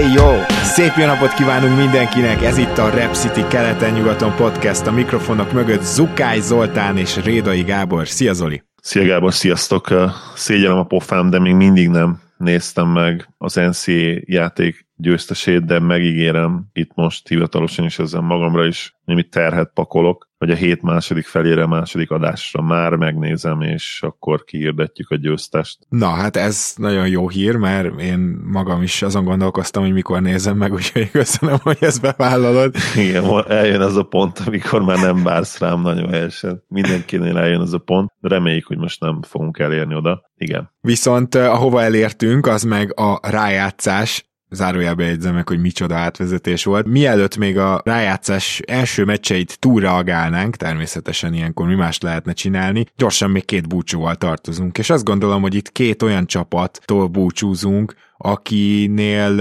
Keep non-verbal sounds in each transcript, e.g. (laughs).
Hey jó! Szép jó napot kívánunk mindenkinek! Ez itt a Rap City keleten-nyugaton podcast. A mikrofonok mögött Zukály Zoltán és Rédai Gábor. Szia Zoli! Szia Gábor, sziasztok! Szégyellem a pofám, de még mindig nem néztem meg az NCA játék győztesét, de megígérem itt most hivatalosan is ezzel magamra is némi terhet pakolok, hogy a hét második felére, második adásra már megnézem, és akkor kihirdetjük a győztest. Na, hát ez nagyon jó hír, mert én magam is azon gondolkoztam, hogy mikor nézem meg, úgyhogy köszönöm, (laughs) hogy ezt bevállalod. Igen, eljön az a pont, amikor már nem vársz rám nagyon helyesen. Mindenkinél eljön az a pont, de reméljük, hogy most nem fogunk elérni oda. Igen. Viszont eh, ahova elértünk, az meg a rájátszás, zárójelbe jegyzem meg, hogy micsoda átvezetés volt. Mielőtt még a rájátszás első meccseit túlreagálnánk, természetesen ilyenkor mi más lehetne csinálni, gyorsan még két búcsúval tartozunk, és azt gondolom, hogy itt két olyan csapattól búcsúzunk, akinél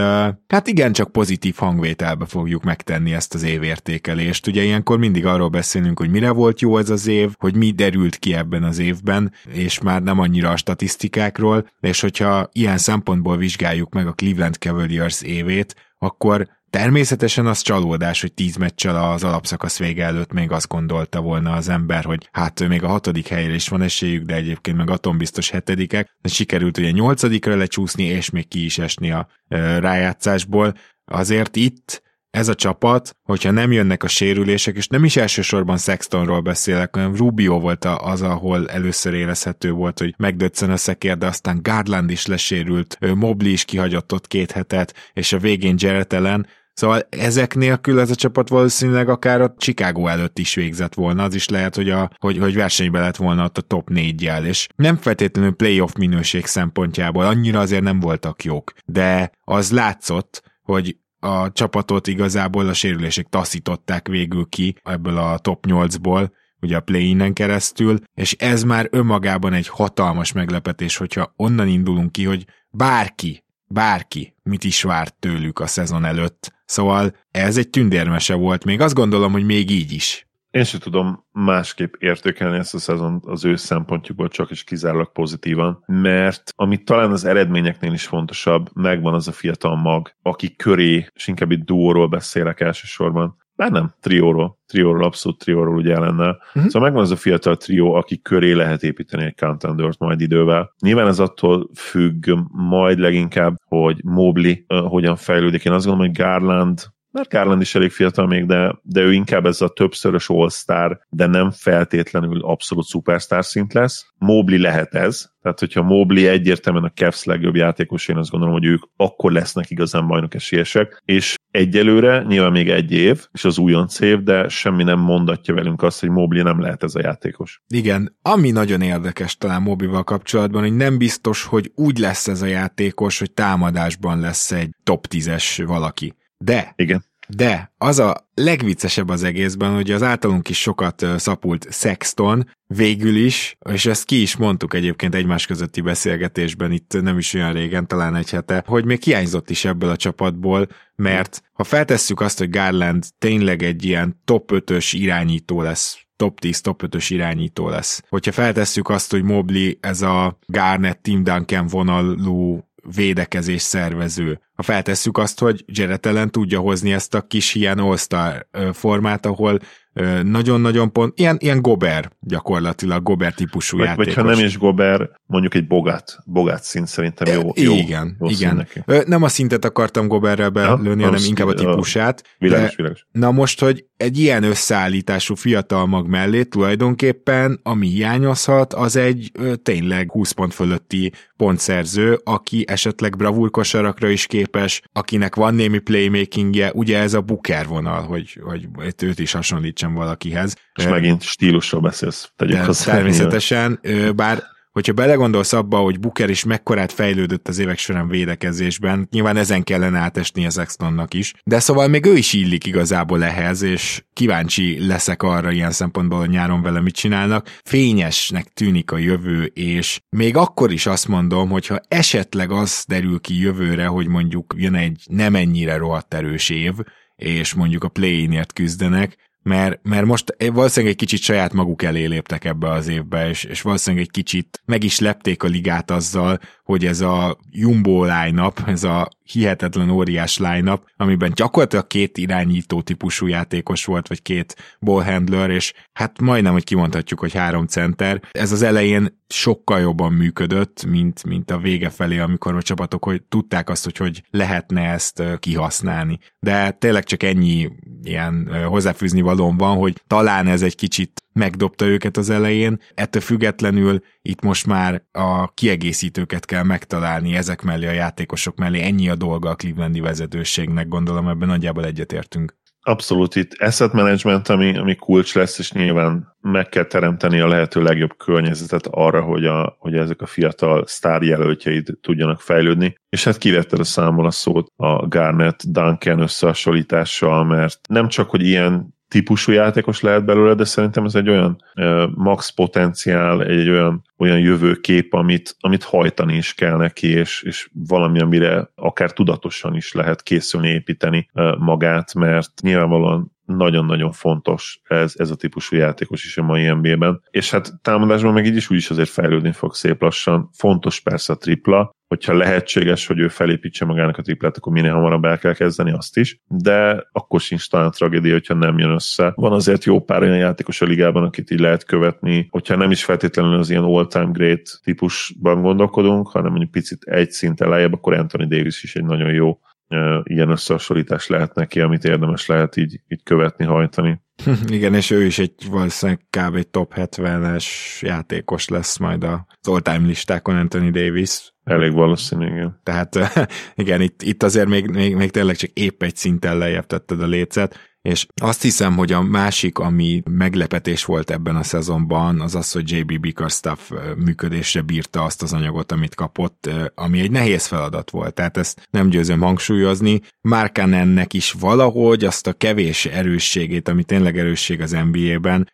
hát igen, csak pozitív hangvételbe fogjuk megtenni ezt az évértékelést. Ugye ilyenkor mindig arról beszélünk, hogy mire volt jó ez az év, hogy mi derült ki ebben az évben, és már nem annyira a statisztikákról, és hogyha ilyen szempontból vizsgáljuk meg a Cleveland Cavaliers évét, akkor Természetesen az csalódás, hogy tíz meccsel az alapszakasz vége előtt még azt gondolta volna az ember, hogy hát még a hatodik helyre is van esélyük, de egyébként meg atombiztos hetedikek, de sikerült ugye nyolcadikra lecsúszni, és még ki is esni a rájátszásból. Azért itt ez a csapat, hogyha nem jönnek a sérülések, és nem is elsősorban Sextonról beszélek, hanem Rubio volt az, ahol először érezhető volt, hogy megdöccen a szekér, de aztán Gardland is lesérült, Mobley is kihagyott ott két hetet, és a végén Jarrett ellen, Szóval ezek nélkül ez a csapat valószínűleg akár a Chicago előtt is végzett volna, az is lehet, hogy, a, hogy, hogy versenybe lett volna ott a top 4 jel és nem feltétlenül playoff minőség szempontjából, annyira azért nem voltak jók, de az látszott, hogy a csapatot igazából a sérülések taszították végül ki ebből a top 8-ból, ugye a play keresztül, és ez már önmagában egy hatalmas meglepetés, hogyha onnan indulunk ki, hogy bárki, bárki mit is várt tőlük a szezon előtt. Szóval ez egy tündérmese volt, még azt gondolom, hogy még így is. Én sem tudom másképp értékelni ezt a szezon az ő szempontjukból csak is kizárólag pozitívan, mert amit talán az eredményeknél is fontosabb, megvan az a fiatal mag, aki köré, és inkább itt duóról beszélek elsősorban, már nem, trióról, trióról, abszolút trióról ugye ellennel. Uh-huh. Szóval megvan az a fiatal trió, aki köré lehet építeni egy contendert majd idővel. Nyilván ez attól függ majd leginkább, hogy Mobley uh, hogyan fejlődik. Én azt gondolom, hogy Garland mert Garland is elég fiatal még, de, de ő inkább ez a többszörös all-star, de nem feltétlenül abszolút superstar szint lesz. Mobley lehet ez, tehát hogyha Mobley egyértelműen a Cavs legjobb játékos, én azt gondolom, hogy ők akkor lesznek igazán bajnok esélyesek, és egyelőre nyilván még egy év, és az újonc év, de semmi nem mondatja velünk azt, hogy Mobley nem lehet ez a játékos. Igen, ami nagyon érdekes talán Moblival kapcsolatban, hogy nem biztos, hogy úgy lesz ez a játékos, hogy támadásban lesz egy top 10-es valaki. De Igen. De az a legviccesebb az egészben, hogy az általunk is sokat szapult Sexton végül is, és ezt ki is mondtuk egyébként egymás közötti beszélgetésben itt nem is olyan régen, talán egy hete, hogy még hiányzott is ebből a csapatból, mert ha feltesszük azt, hogy Garland tényleg egy ilyen top 5-ös irányító lesz top 10, top 5-ös irányító lesz. Hogyha feltesszük azt, hogy Mobley ez a Garnett, Tim Duncan vonalú védekezés szervező. Ha feltesszük azt, hogy Jared Allen tudja hozni ezt a kis ilyen all formát, ahol nagyon-nagyon pont, ilyen, ilyen Gober gyakorlatilag, Gober típusú vagy, játékos. Vagy ha nem is Gober, mondjuk egy Bogát, Bogát szint szerintem jó. jó igen, jó igen. Nem a szintet akartam Goberrel belőni, hanem inkább a típusát. Világos, világos. Na most, hogy egy ilyen összeállítású fiatal mag mellé tulajdonképpen, ami hiányozhat, az egy tényleg 20 pont fölötti pontszerző, aki esetleg bravúrkosarakra is képes, akinek van némi playmakingje, ugye ez a Booker vonal, hogy, hogy őt is hasonlítsam valakihez. És megint stílusról beszélsz, tegyük hozzá. Természetesen, bár hogyha belegondolsz abba, hogy Booker is mekkorát fejlődött az évek során védekezésben, nyilván ezen kellene átesni az Sextonnak is, de szóval még ő is illik igazából ehhez, és kíváncsi leszek arra ilyen szempontból, hogy nyáron vele mit csinálnak. Fényesnek tűnik a jövő, és még akkor is azt mondom, hogyha esetleg az derül ki jövőre, hogy mondjuk jön egy nem ennyire rohadt erős év, és mondjuk a play-inért küzdenek, mert, mert most valószínűleg egy kicsit saját maguk elé léptek ebbe az évbe, és, és valószínűleg egy kicsit meg is lepték a ligát azzal, hogy ez a Jumbo line ez a hihetetlen óriás line amiben gyakorlatilag két irányító típusú játékos volt, vagy két ballhandler, és hát majdnem, hogy kimondhatjuk, hogy három center. Ez az elején sokkal jobban működött, mint, mint a vége felé, amikor a csapatok hogy tudták azt, hogy hogy lehetne ezt kihasználni. De tényleg csak ennyi ilyen hozzáfűzni valóm van, hogy talán ez egy kicsit megdobta őket az elején, ettől függetlenül itt most már a kiegészítőket kell megtalálni ezek mellé a játékosok mellé, ennyi a dolga a Clevelandi vezetőségnek, gondolom ebben nagyjából egyetértünk. Abszolút itt asset management, ami, ami kulcs lesz, és nyilván meg kell teremteni a lehető legjobb környezetet arra, hogy, a, hogy ezek a fiatal sztárjelöltjeid tudjanak fejlődni. És hát kivetted a számol a szót a Garnet Duncan összehasonlítással, mert nem csak, hogy ilyen típusú játékos lehet belőle, de szerintem ez egy olyan max potenciál, egy olyan, olyan jövőkép, amit, amit hajtani is kell neki, és, és valami, amire akár tudatosan is lehet készülni, építeni magát, mert nyilvánvalóan nagyon-nagyon fontos ez, ez a típusú játékos is a mai NBA-ben. És hát támadásban meg így is úgy is azért fejlődni fog szép lassan. Fontos persze a tripla, hogyha lehetséges, hogy ő felépítse magának a triplát, akkor minél hamarabb el kell kezdeni azt is, de akkor sincs talán tragédia, hogyha nem jön össze. Van azért jó pár olyan játékos a ligában, akit így lehet követni, hogyha nem is feltétlenül az ilyen all-time great típusban gondolkodunk, hanem mondjuk picit egy szint lejjebb, akkor Anthony Davis is egy nagyon jó ilyen összehasonlítás lehet neki, amit érdemes lehet így, így követni, hajtani. (laughs) Igen, és ő is egy valószínűleg kb. egy top 70-es játékos lesz majd az all-time listákon Anthony Davis. Elég valószínű, igen. Tehát (laughs) igen, itt, itt azért még, még, még tényleg csak épp egy szinten lejjebb tetted a lécet, és azt hiszem, hogy a másik, ami meglepetés volt ebben a szezonban, az az, hogy JB Bickerstaff működésre bírta azt az anyagot, amit kapott, ami egy nehéz feladat volt, tehát ezt nem győzöm hangsúlyozni. ennek is valahogy azt a kevés erősségét, ami tényleg erősség az NBA-ben,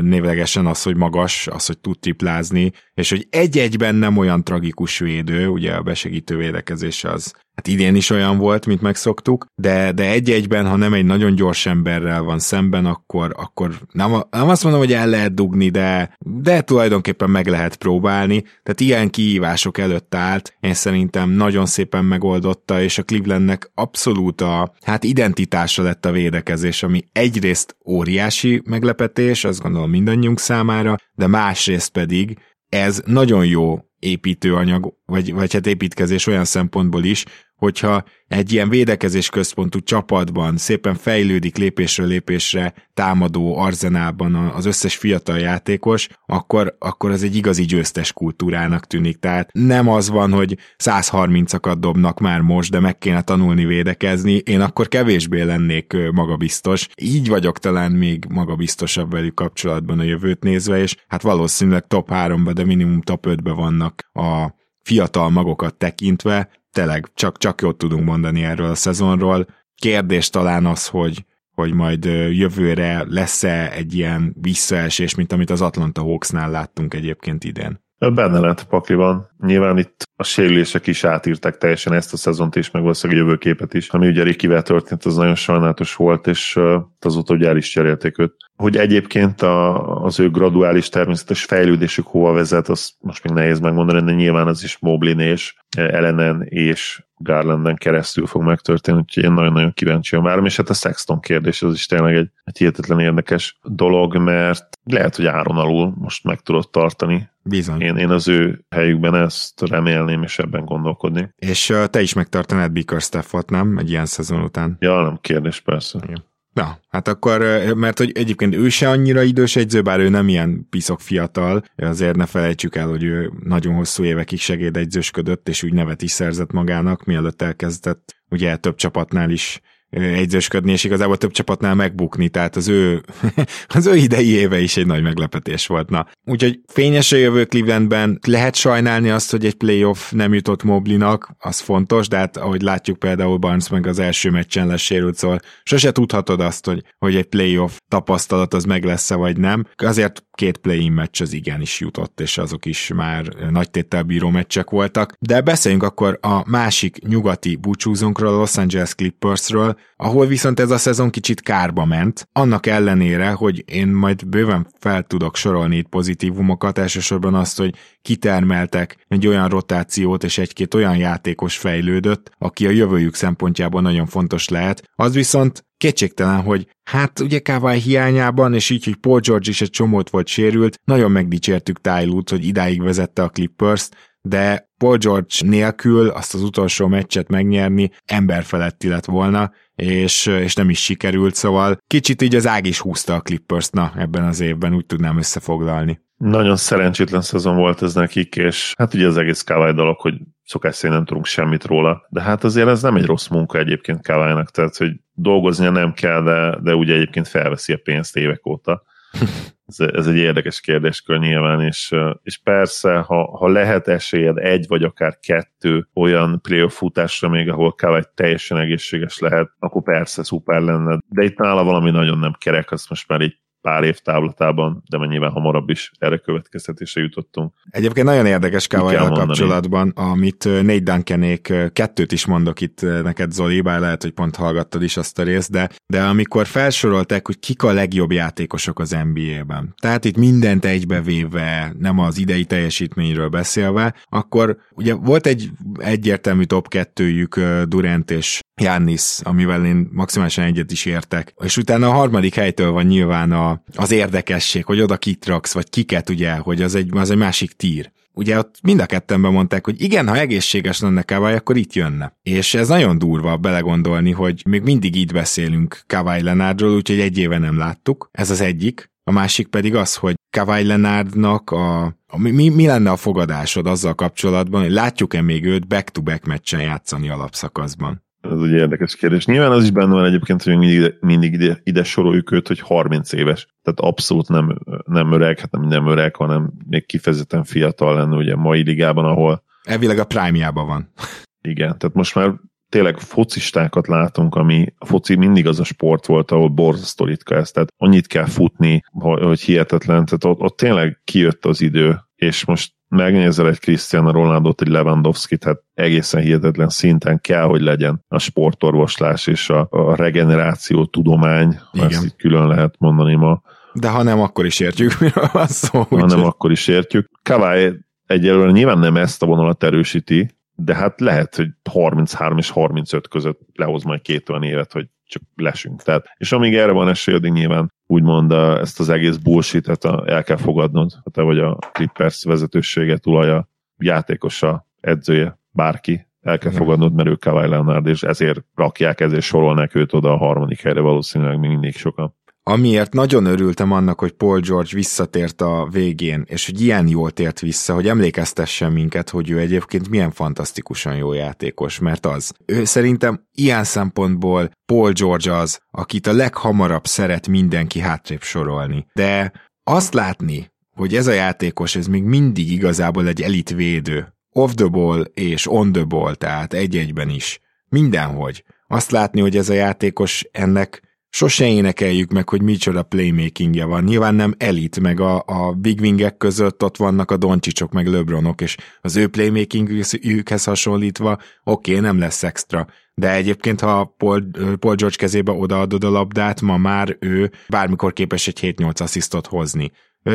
névlegesen az, hogy magas, az, hogy tud triplázni, és hogy egy-egyben nem olyan tragikus védő, ugye a besegítő védekezés az hát idén is olyan volt, mint megszoktuk, de, de egy-egyben, ha nem egy nagyon gyors emberrel van szemben, akkor, akkor nem, nem azt mondom, hogy el lehet dugni, de, de tulajdonképpen meg lehet próbálni, tehát ilyen kihívások előtt állt, én szerintem nagyon szépen megoldotta, és a Clevelandnek abszolút a, hát identitása lett a védekezés, ami egyrészt óriási meglepetés, azt gondolom mindannyiunk számára, de másrészt pedig ez nagyon jó építőanyag, vagy, vagy hát építkezés olyan szempontból is, hogyha egy ilyen védekezés központú csapatban szépen fejlődik lépésről lépésre támadó arzenában az összes fiatal játékos, akkor, akkor az egy igazi győztes kultúrának tűnik. Tehát nem az van, hogy 130-akat dobnak már most, de meg kéne tanulni védekezni, én akkor kevésbé lennék magabiztos. Így vagyok talán még magabiztosabb velük kapcsolatban a jövőt nézve, és hát valószínűleg top 3-ba, de minimum top 5-be vannak a fiatal magokat tekintve, tényleg csak, csak jót tudunk mondani erről a szezonról. Kérdés talán az, hogy, hogy majd jövőre lesz-e egy ilyen visszaesés, mint amit az Atlanta Hawksnál láttunk egyébként idén. Benne lehet a pakliban. Nyilván itt a sérülések is átírták teljesen ezt a szezont is, meg valószínűleg a jövőképet is. Ami ugye Rikivel történt, az nagyon sajnálatos volt, és azóta ugye el is cserélték őt. Hogy egyébként a, az ő graduális természetes fejlődésük hova vezet, az most még nehéz megmondani, de nyilván az is Moblin és Ellenen és Garlanden keresztül fog megtörténni, úgyhogy én nagyon-nagyon kíváncsian várom, és hát a Sexton kérdés az is tényleg egy, egy hihetetlen érdekes dolog, mert lehet, hogy áron alul most meg tudod tartani. Bizony. Én, én az ő helyükben ezt remélném, és ebben gondolkodni. És uh, te is megtartanád Bickerstaffot, nem? Egy ilyen szezon után. Ja, nem kérdés, persze. Igen. Na, hát akkor, mert hogy egyébként ő se annyira idős egyző, bár ő nem ilyen piszok fiatal, azért ne felejtsük el, hogy ő nagyon hosszú évekig segédegyzősködött, és úgy nevet is szerzett magának, mielőtt elkezdett ugye több csapatnál is egyzősködni, és igazából több csapatnál megbukni, tehát az ő, (laughs) az ő idei éve is egy nagy meglepetés volt. Na. Úgyhogy fényes a jövő Clevelandben lehet sajnálni azt, hogy egy playoff nem jutott Moblinak, az fontos, de hát ahogy látjuk például Barnes meg az első meccsen lesz sérült, szóval sose tudhatod azt, hogy, hogy egy playoff tapasztalat az meg lesz-e vagy nem. Azért két play-in meccs az igenis jutott, és azok is már nagy téttel bíró meccsek voltak. De beszéljünk akkor a másik nyugati búcsúzónkról, a Los Angeles Clippersről, ahol viszont ez a szezon kicsit kárba ment, annak ellenére, hogy én majd bőven fel tudok sorolni itt pozitívumokat, elsősorban azt, hogy kitermeltek egy olyan rotációt és egy-két olyan játékos fejlődött, aki a jövőjük szempontjából nagyon fontos lehet. Az viszont kétségtelen, hogy hát ugye Kawai hiányában, és így, hogy Paul George is egy csomót volt sérült, nagyon megdicsértük Tylút, hogy idáig vezette a Clippers-t, de Paul George nélkül azt az utolsó meccset megnyerni emberfeletti lett volna, és, és nem is sikerült, szóval kicsit így az ág is húzta a Clippers, na ebben az évben úgy tudnám összefoglalni. Nagyon szerencsétlen szezon volt ez nekik, és hát ugye az egész Kawai dolog, hogy szokás szerint nem tudunk semmit róla, de hát azért ez nem egy rossz munka egyébként Kawai-nak, tehát hogy dolgoznia nem kell, de, de ugye egyébként felveszi a pénzt évek óta. (laughs) Ez, ez egy érdekes kérdéskör nyilván, és, és persze, ha, ha lehet esélyed egy vagy akár kettő olyan playoff futásra még, ahol Kawai teljesen egészséges lehet, akkor persze szuper lenne, de itt nála valami nagyon nem kerek, azt most már így pár év távlatában, de nyilván hamarabb is erre következtetésre jutottunk. Egyébként nagyon érdekes kávajjal kapcsolatban, amit négy Duncanék kettőt is mondok itt neked, Zoli, bár lehet, hogy pont hallgattad is azt a részt, de, de amikor felsorolták, hogy kik a legjobb játékosok az NBA-ben, tehát itt mindent egybevéve, nem az idei teljesítményről beszélve, akkor ugye volt egy egyértelmű top kettőjük Durant és Jannis, amivel én maximálisan egyet is értek. És utána a harmadik helytől van nyilván a, az érdekesség, hogy oda kit raksz, vagy kiket ugye, hogy az egy, az egy másik tír. Ugye ott mind a ketten mondták, hogy igen, ha egészséges lenne Kawai, akkor itt jönne. És ez nagyon durva belegondolni, hogy még mindig így beszélünk Kawai Lenardról, úgyhogy egy éve nem láttuk. Ez az egyik. A másik pedig az, hogy Kawai Leonardnak a, a mi, mi lenne a fogadásod azzal kapcsolatban, hogy látjuk-e még őt back-to-back meccsen játszani alapszakaszban? Ez egy érdekes kérdés. Nyilván az is benne van egyébként, hogy mindig, mindig ide, ide soroljuk őt, hogy 30 éves. Tehát abszolút nem, nem öreg, hát nem, nem öreg, hanem még kifejezetten fiatal lenne ugye mai ligában, ahol... Elvileg a prime van. Igen, tehát most már tényleg focistákat látunk, ami a foci mindig az a sport volt, ahol borzasztó ritka ez, tehát annyit kell futni, hogy hihetetlen, tehát ott, ott tényleg kijött az idő, és most megnézel egy Cristiano Ronaldo-t, egy lewandowski hát egészen hihetetlen szinten kell, hogy legyen a sportorvoslás és a, a regeneráció tudomány, Igen. ezt így külön lehet mondani ma. De ha nem, akkor is értjük, (laughs) miről van szó. Ha nem, akkor is értjük. Kawai egyelőre nyilván nem ezt a vonalat erősíti, de hát lehet, hogy 33 és 35 között lehoz majd két olyan évet, hogy csak lesünk. Tehát, és amíg erre van esély, addig nyilván úgymond ezt az egész bullshit-et el kell fogadnod, ha te vagy a Clippers vezetősége, tulaja, játékosa, edzője, bárki, el kell fogadnod, mert ő Kawhi Leonard, és ezért rakják, ezért sorolnak őt oda a harmadik helyre valószínűleg még mindig sokan. Amiért nagyon örültem annak, hogy Paul George visszatért a végén, és hogy ilyen jól tért vissza, hogy emlékeztessen minket, hogy ő egyébként milyen fantasztikusan jó játékos, mert az. Ő szerintem ilyen szempontból Paul George az, akit a leghamarabb szeret mindenki hátrébb sorolni. De azt látni, hogy ez a játékos, ez még mindig igazából egy elit védő, off the ball és on the ball, tehát egy-egyben is. Mindenhogy. Azt látni, hogy ez a játékos ennek sose énekeljük meg, hogy micsoda playmakingje van. Nyilván nem elit, meg a, a big wingek között ott vannak a Doncsicsok, meg Lebronok, és az ő playmakingükhez hasonlítva, oké, okay, nem lesz extra. De egyébként, ha Paul, Paul George kezébe odaadod a labdát, ma már ő bármikor képes egy 7-8 asszisztot hozni.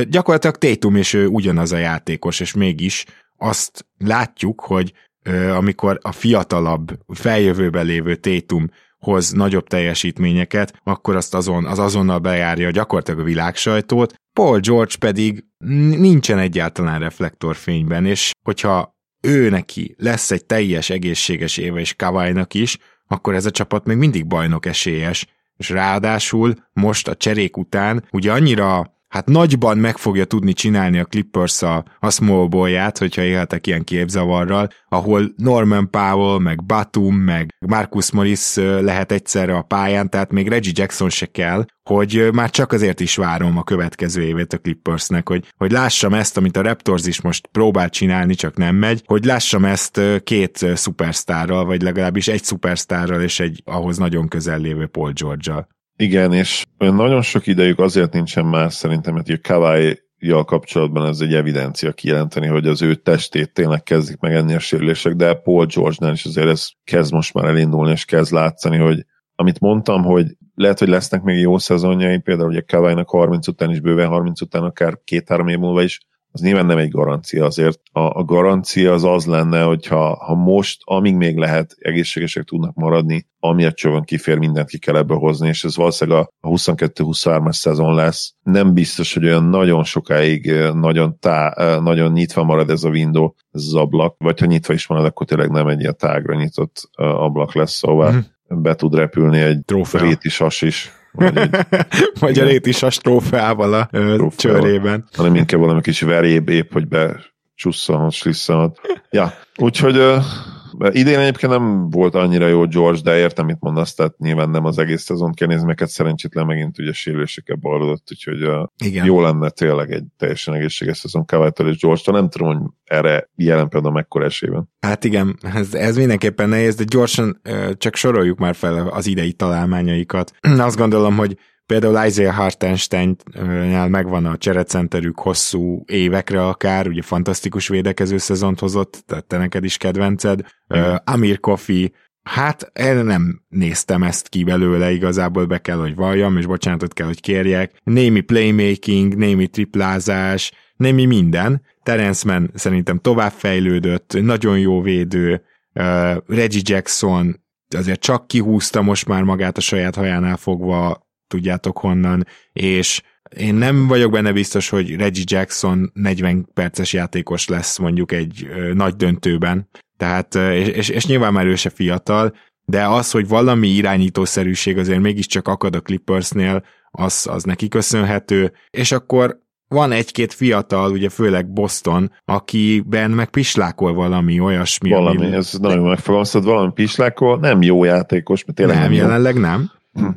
Gyakorlatilag Tatum és ő ugyanaz a játékos, és mégis azt látjuk, hogy amikor a fiatalabb, feljövőben lévő Tatum hoz nagyobb teljesítményeket, akkor azt azon, az azonnal bejárja gyakorlatilag a világsajtót, Paul George pedig nincsen egyáltalán reflektorfényben, és hogyha ő neki lesz egy teljes egészséges éve és Kawai-nak is, akkor ez a csapat még mindig bajnok esélyes, és ráadásul most a cserék után ugye annyira hát nagyban meg fogja tudni csinálni a Clippers a, a small ball-ját, hogyha élhetek ilyen képzavarral, ahol Norman Powell, meg Batum, meg Marcus Morris lehet egyszerre a pályán, tehát még Reggie Jackson se kell, hogy már csak azért is várom a következő évét a Clippersnek, hogy, hogy lássam ezt, amit a Raptors is most próbál csinálni, csak nem megy, hogy lássam ezt két szupersztárral, vagy legalábbis egy szupersztárral és egy ahhoz nagyon közel lévő Paul George-al. Igen, és nagyon sok idejük azért nincsen már szerintem, mert a Kawai jal kapcsolatban ez egy evidencia kijelenteni, hogy az ő testét tényleg kezdik megenni a sérülések, de Paul George-nál is azért ez kezd most már elindulni, és kezd látszani, hogy amit mondtam, hogy lehet, hogy lesznek még jó szezonjai, például ugye Kawai-nak 30 után is, bőven 30 után akár két-három év múlva is, az nyilván nem egy garancia azért. A, a garancia az az lenne, hogyha ha most, amíg még lehet, egészségesek tudnak maradni, ami a csövön kifér, mindent ki kell ebből hozni, és ez valószínűleg a 22-23-as szezon lesz. Nem biztos, hogy olyan nagyon sokáig nagyon, tá, nagyon nyitva marad ez a window, ez az ablak, vagy ha nyitva is marad, akkor tényleg nem egy ilyen tágra nyitott ablak lesz, szóval mm. be tud repülni egy réti sas is (laughs) vagy, a rétisas trófeával a trófeával. csörében. Hanem inkább valami kis veréb épp, hogy be csusszanhat, slisszanhat. Ja, úgyhogy idén egyébként nem volt annyira jó George, de értem, mit mondasz, tehát nyilván nem az egész szezon kell nézni, mert szerencsétlen megint ugye sérülésekkel baladott, úgyhogy Igen. jó lenne tényleg egy teljesen egészséges szezon Kavajtól és George-tól. Nem tudom, hogy erre jelen például mekkora esélyben. Hát igen, ez, ez mindenképpen nehéz, de gyorsan csak soroljuk már fel az idei találmányaikat. (clears throat) Azt gondolom, hogy Például Isaiah hartenstein megvan a cserecenterük hosszú évekre akár, ugye fantasztikus védekező szezont hozott, tehát te neked is kedvenced. Uh, Amir Kofi, hát én nem néztem ezt ki belőle, igazából be kell, hogy valljam, és bocsánatot kell, hogy kérjek. Némi playmaking, némi triplázás, némi minden. Terence Mann szerintem továbbfejlődött, nagyon jó védő, uh, Reggie Jackson azért csak kihúzta most már magát a saját hajánál fogva tudjátok honnan, és én nem vagyok benne biztos, hogy Reggie Jackson 40 perces játékos lesz mondjuk egy nagy döntőben, tehát, és, és, és nyilván már ő se fiatal, de az, hogy valami irányítószerűség azért mégiscsak akad a Clippersnél, az, az neki köszönhető, és akkor van egy-két fiatal, ugye főleg Boston, akiben meg pislákol valami olyasmi. Valami, ami... ez nagyon megfogalmaztad, valami pislákol, nem jó játékos, mert tényleg nem, nem jelenleg jó. nem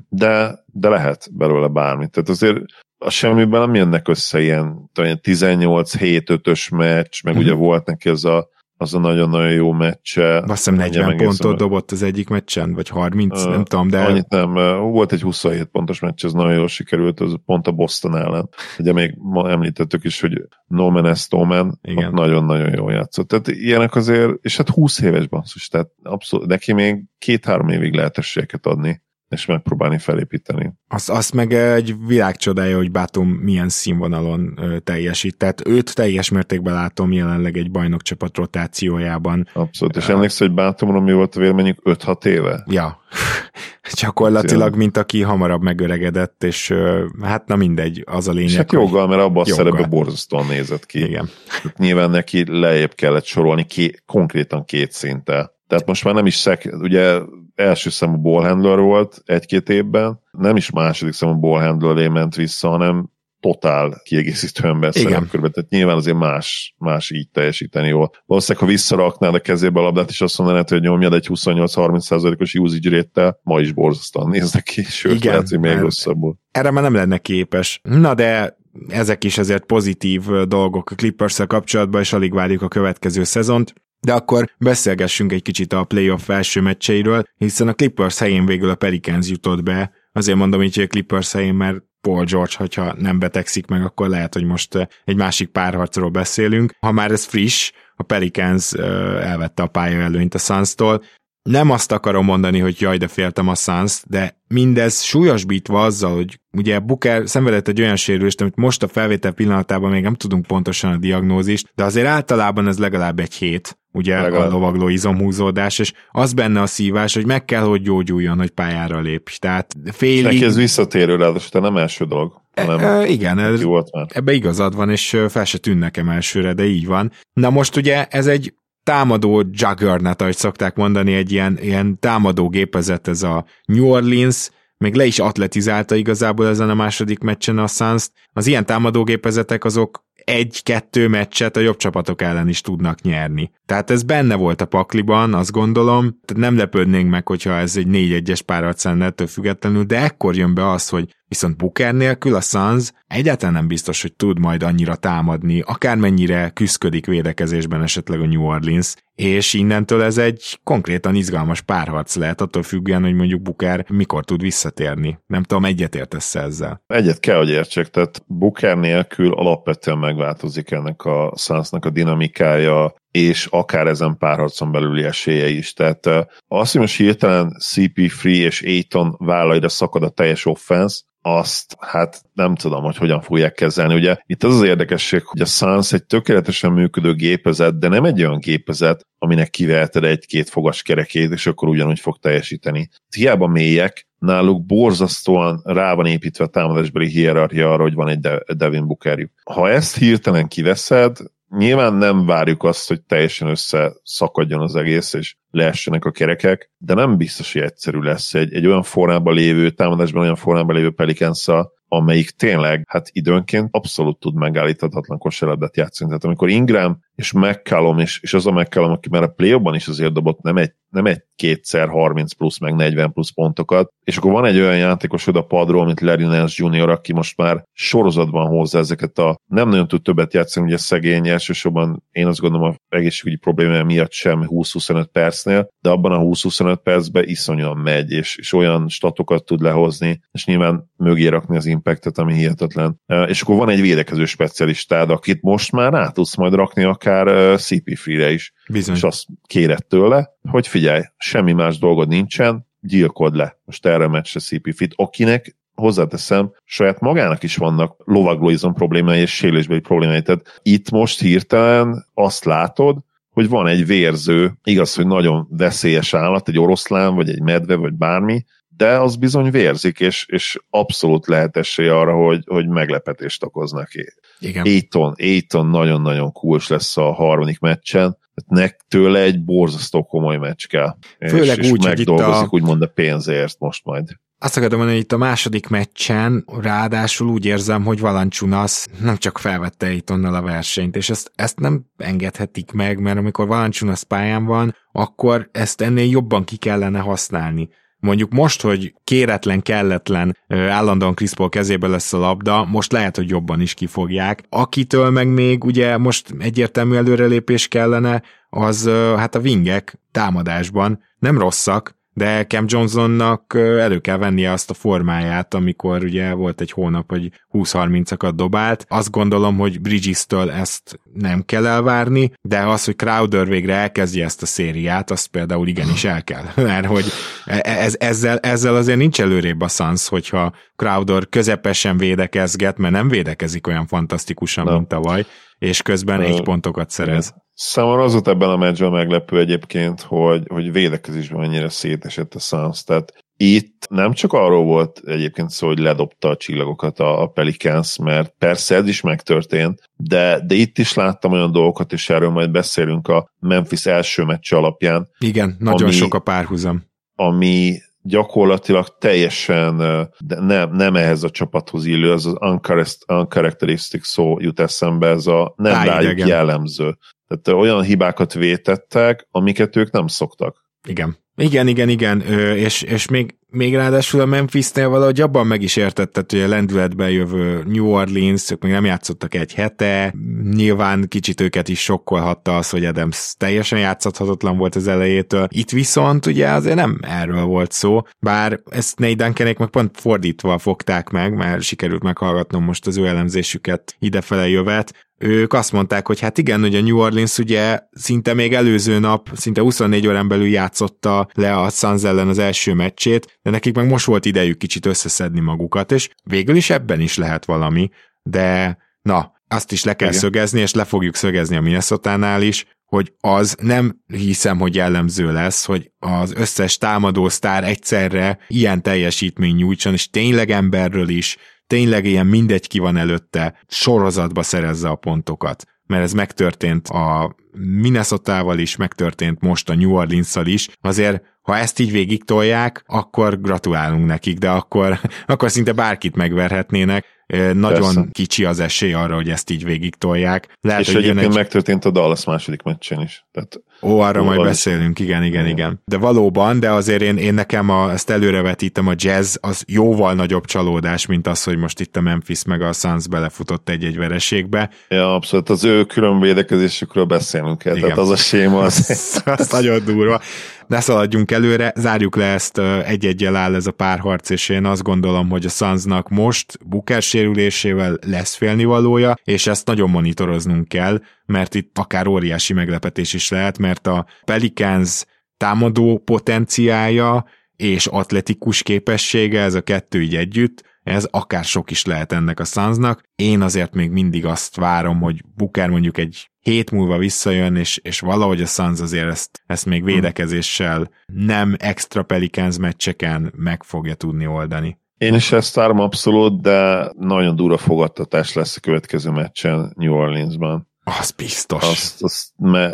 de, de lehet belőle bármit. Tehát azért a semmiben nem jönnek össze ilyen 18-7-5-ös meccs, meg uh-huh. ugye volt neki az a az a nagyon-nagyon jó meccse. Azt hiszem 40 pontot dobott az egyik meccsen, vagy 30, uh, nem tudom, de... Annyit nem, volt egy 27 pontos meccs, ez nagyon jól sikerült, az pont a Boston ellen. Ugye még ma említettük is, hogy No Man Estoman nagyon-nagyon jól játszott. Tehát ilyenek azért, és hát 20 éves basszus, tehát abszolút, neki még két-három évig lehet esélyeket adni és megpróbálni felépíteni. Azt, azt meg egy világcsodája, hogy Bátum milyen színvonalon teljesít. Tehát őt teljes mértékben látom jelenleg egy bajnokcsapat rotációjában. Abszolút, és emlékszel, hogy Bátumról mi volt a véleményük 5-6 éve? Ja, (laughs) gyakorlatilag, mint aki hamarabb megöregedett, és hát na mindegy, az a lényeg. És hát joggal, mert abban a szerepben borzasztóan nézett ki. Igen. Nyilván neki lejjebb kellett sorolni ké, konkrétan két szinte. Tehát most már nem is szek, ugye első számú ballhandler volt egy-két évben, nem is második számú ballhandler ment vissza, hanem totál kiegészítő ember szerepkörben, tehát nyilván azért más, más így teljesíteni jól. Valószínűleg, ha visszaraknád a kezébe a labdát, és azt mondanád, hogy nyomjad egy 28-30%-os usage rate ma is borzasztóan néznek ki, sőt, Igen, lehet, hogy még rosszabbul. Erre már nem lenne képes. Na de ezek is azért pozitív dolgok a clippers kapcsolatban, és alig várjuk a következő szezont. De akkor beszélgessünk egy kicsit a playoff első meccseiről, hiszen a Clippers helyén végül a Pelicans jutott be. Azért mondom hogy a Clippers helyén, mert Paul George, hogyha nem betegszik meg, akkor lehet, hogy most eh, egy másik párharcról beszélünk. Ha már ez friss, a Pelicans eh, elvette a pálya előnyt a Suns-tól, nem azt akarom mondani, hogy jaj, de féltem a suns de mindez súlyosbítva azzal, hogy ugye Booker szenvedett egy olyan sérülést, amit most a felvétel pillanatában még nem tudunk pontosan a diagnózist, de azért általában ez legalább egy hét, ugye legalább. a lovagló izomhúzódás, és az benne a szívás, hogy meg kell, hogy gyógyuljon, hogy pályára lép. Tehát félig... Neki ez visszatérő, ráadásul nem első dolog. Hanem e, igen, ez, ebbe igazad van, és fel se tűn nekem elsőre, de így van. Na most ugye ez egy támadó juggernaut, ahogy szokták mondani, egy ilyen, ilyen támadó gépezet ez a New Orleans, még le is atletizálta igazából ezen a második meccsen a suns Az ilyen támadógépezetek azok egy-kettő meccset a jobb csapatok ellen is tudnak nyerni. Tehát ez benne volt a pakliban, azt gondolom, tehát nem lepődnénk meg, hogyha ez egy 4-1-es párat függetlenül, de ekkor jön be az, hogy viszont Booker nélkül a Suns egyáltalán nem biztos, hogy tud majd annyira támadni, akármennyire küszködik védekezésben esetleg a New Orleans, és innentől ez egy konkrétan izgalmas párharc lehet, attól függően, hogy mondjuk Booker mikor tud visszatérni. Nem tudom, egyetértesz ezzel? Egyet kell, hogy értsek, tehát Booker nélkül alapvetően megváltozik ennek a Sunsnak a dinamikája, és akár ezen párharcon belüli esélye is. Tehát azt, hogy most hirtelen CP3 és Aiton vállaira szakad a teljes offense, azt hát nem tudom, hogy hogyan fogják kezelni. Ugye itt az az érdekesség, hogy a Suns egy tökéletesen működő gépezet, de nem egy olyan gépezet, aminek kiveheted egy-két fogas kerekét, és akkor ugyanúgy fog teljesíteni. Hiába mélyek, náluk borzasztóan rá van építve a támadásbeli hierarchia arra, hogy van egy Devin Bookerjük. Ha ezt hirtelen kiveszed, Nyilván nem várjuk azt, hogy teljesen összeszakadjon az egész, és leessenek a kerekek, de nem biztos, hogy egyszerű lesz egy, egy olyan formában lévő, támadásban olyan formában lévő pelicans amelyik tényleg, hát időnként abszolút tud megállíthatatlan kosárlabdát játszani. Tehát amikor Ingram és McCallum, és, és az a McCallum, aki már a play is azért dobott nem egy, nem egy kétszer 30 plusz, meg 40 plusz pontokat, és akkor van egy olyan játékos oda padról, mint Larry Nance Jr., aki most már sorozatban hozza ezeket a nem nagyon tud többet játszani, ugye szegény, elsősorban én azt gondolom a egészségügyi problémája miatt sem 20-25 percnél, de abban a 20-25 percben iszonyúan megy, és, és olyan statokat tud lehozni, és nyilván mögé rakni az impactet, ami hihetetlen. És akkor van egy védekező specialistád, akit most már rá tudsz majd rakni akár CP3-re is. Bizony. És azt kéred tőle, hogy figyelj, semmi más dolgod nincsen, gyilkod le most erre a meccsre CP Fit, akinek hozzáteszem, saját magának is vannak lovaglóizom problémái és sérülésbeli problémái. Tehát itt most hirtelen azt látod, hogy van egy vérző, igaz, hogy nagyon veszélyes állat, egy oroszlán, vagy egy medve, vagy bármi, de az bizony vérzik, és, és abszolút lehet esély arra, hogy, hogy meglepetést okoz neki. Igen. Aiton, Aiton nagyon-nagyon kulcs lesz a harmadik meccsen, nek tőle egy borzasztó komoly meccs kell. Főleg és, úgy, és megdolgozik a... úgymond a pénzért most majd. Azt akarom mondani, hogy itt a második meccsen ráadásul úgy érzem, hogy Valanciunas nem csak felvette Aitonnal a versenyt, és ezt, ezt nem engedhetik meg, mert amikor Valanciunas pályán van, akkor ezt ennél jobban ki kellene használni. Mondjuk most, hogy kéretlen, kelletlen állandóan Chris Paul kezébe lesz a labda, most lehet, hogy jobban is kifogják. Akitől meg még ugye most egyértelmű előrelépés kellene, az hát a wingek támadásban nem rosszak, de Cam Johnsonnak elő kell vennie azt a formáját, amikor ugye volt egy hónap, hogy 20-30-akat dobált. Azt gondolom, hogy Bridges-től ezt nem kell elvárni, de az, hogy Crowder végre elkezdje ezt a szériát, azt például igenis el kell. (laughs) Mert hogy e, e, ez, ezzel, ezzel azért nincs előrébb a szansz, hogyha Crowder közepesen védekezget, mert nem védekezik olyan fantasztikusan, nem. mint tavaly, és közben egy pontokat szerez. Számomra az volt ebben a meccsben meglepő egyébként, hogy, hogy védekezésben mennyire szétesett a Suns, tehát itt nem csak arról volt egyébként szó, hogy ledobta a csillagokat a, a Pelicans, mert persze ez is megtörtént, de, de itt is láttam olyan dolgokat, és erről majd beszélünk a Memphis első meccs alapján. Igen, nagyon ami, sok a párhuzam. Ami gyakorlatilag teljesen de nem, nem ehhez a csapathoz illő, az az uncharacteristic szó jut eszembe, ez a nem rájuk jellemző. Tehát olyan hibákat vétettek, amiket ők nem szoktak. Igen. Igen, igen, igen, Ö, és, és még, még ráadásul a Memphisnél valahogy abban meg is értetted, hogy a lendületben jövő New Orleans, ők még nem játszottak egy hete, nyilván kicsit őket is sokkolhatta az, hogy Adams teljesen játszhatatlan volt az elejétől. Itt viszont ugye azért nem erről volt szó, bár ezt Nate Duncanék meg pont fordítva fogták meg, mert sikerült meghallgatnom most az ő elemzésüket idefele jövet, ők azt mondták, hogy hát igen, hogy a New Orleans ugye szinte még előző nap, szinte 24 órán belül játszotta le a Suns ellen az első meccsét, de nekik meg most volt idejük kicsit összeszedni magukat, és végül is ebben is lehet valami, de na, azt is le kell igen. szögezni, és le fogjuk szögezni a minnesota is, hogy az nem hiszem, hogy jellemző lesz, hogy az összes támadó sztár egyszerre ilyen teljesítmény nyújtson, és tényleg emberről is, tényleg ilyen mindegy ki van előtte, sorozatba szerezze a pontokat. mert ez megtörtént a Minnesota-val is, megtörtént most a New Orleans-szal is, azért ha ezt így végig tolják, akkor gratulálunk nekik, de akkor, (laughs) akkor szinte bárkit megverhetnének. Nagyon Persze. kicsi az esély arra, hogy ezt így végig tolják. Lehet, és hogy egyébként egy... megtörtént a Dallas második meccsen is. Tehát Ó, arra majd beszélünk, igen, igen, igen. De valóban, de azért én, én nekem a, ezt előrevetítem, a jazz az jóval nagyobb csalódás, mint az, hogy most itt a Memphis meg a Suns belefutott egy-egy vereségbe. Ja, abszolút, az ő külön védekezésükről beszélünk kell, igen. tehát az a séma az... (laughs) az nagyon durva ne szaladjunk előre, zárjuk le ezt egy-egyel áll ez a párharc, és én azt gondolom, hogy a Sunsnak most Booker sérülésével lesz félnivalója, és ezt nagyon monitoroznunk kell, mert itt akár óriási meglepetés is lehet, mert a Pelicans támadó potenciája és atletikus képessége, ez a kettő így együtt, ez akár sok is lehet ennek a Sunsnak. Én azért még mindig azt várom, hogy Booker mondjuk egy hét múlva visszajön, és, és valahogy a Suns azért ezt, ezt még hmm. védekezéssel nem extra Pelicans meccseken meg fogja tudni oldani. Én is ezt várom abszolút, de nagyon durva fogadtatás lesz a következő meccsen New Orleansban. Az biztos. Azt, azt,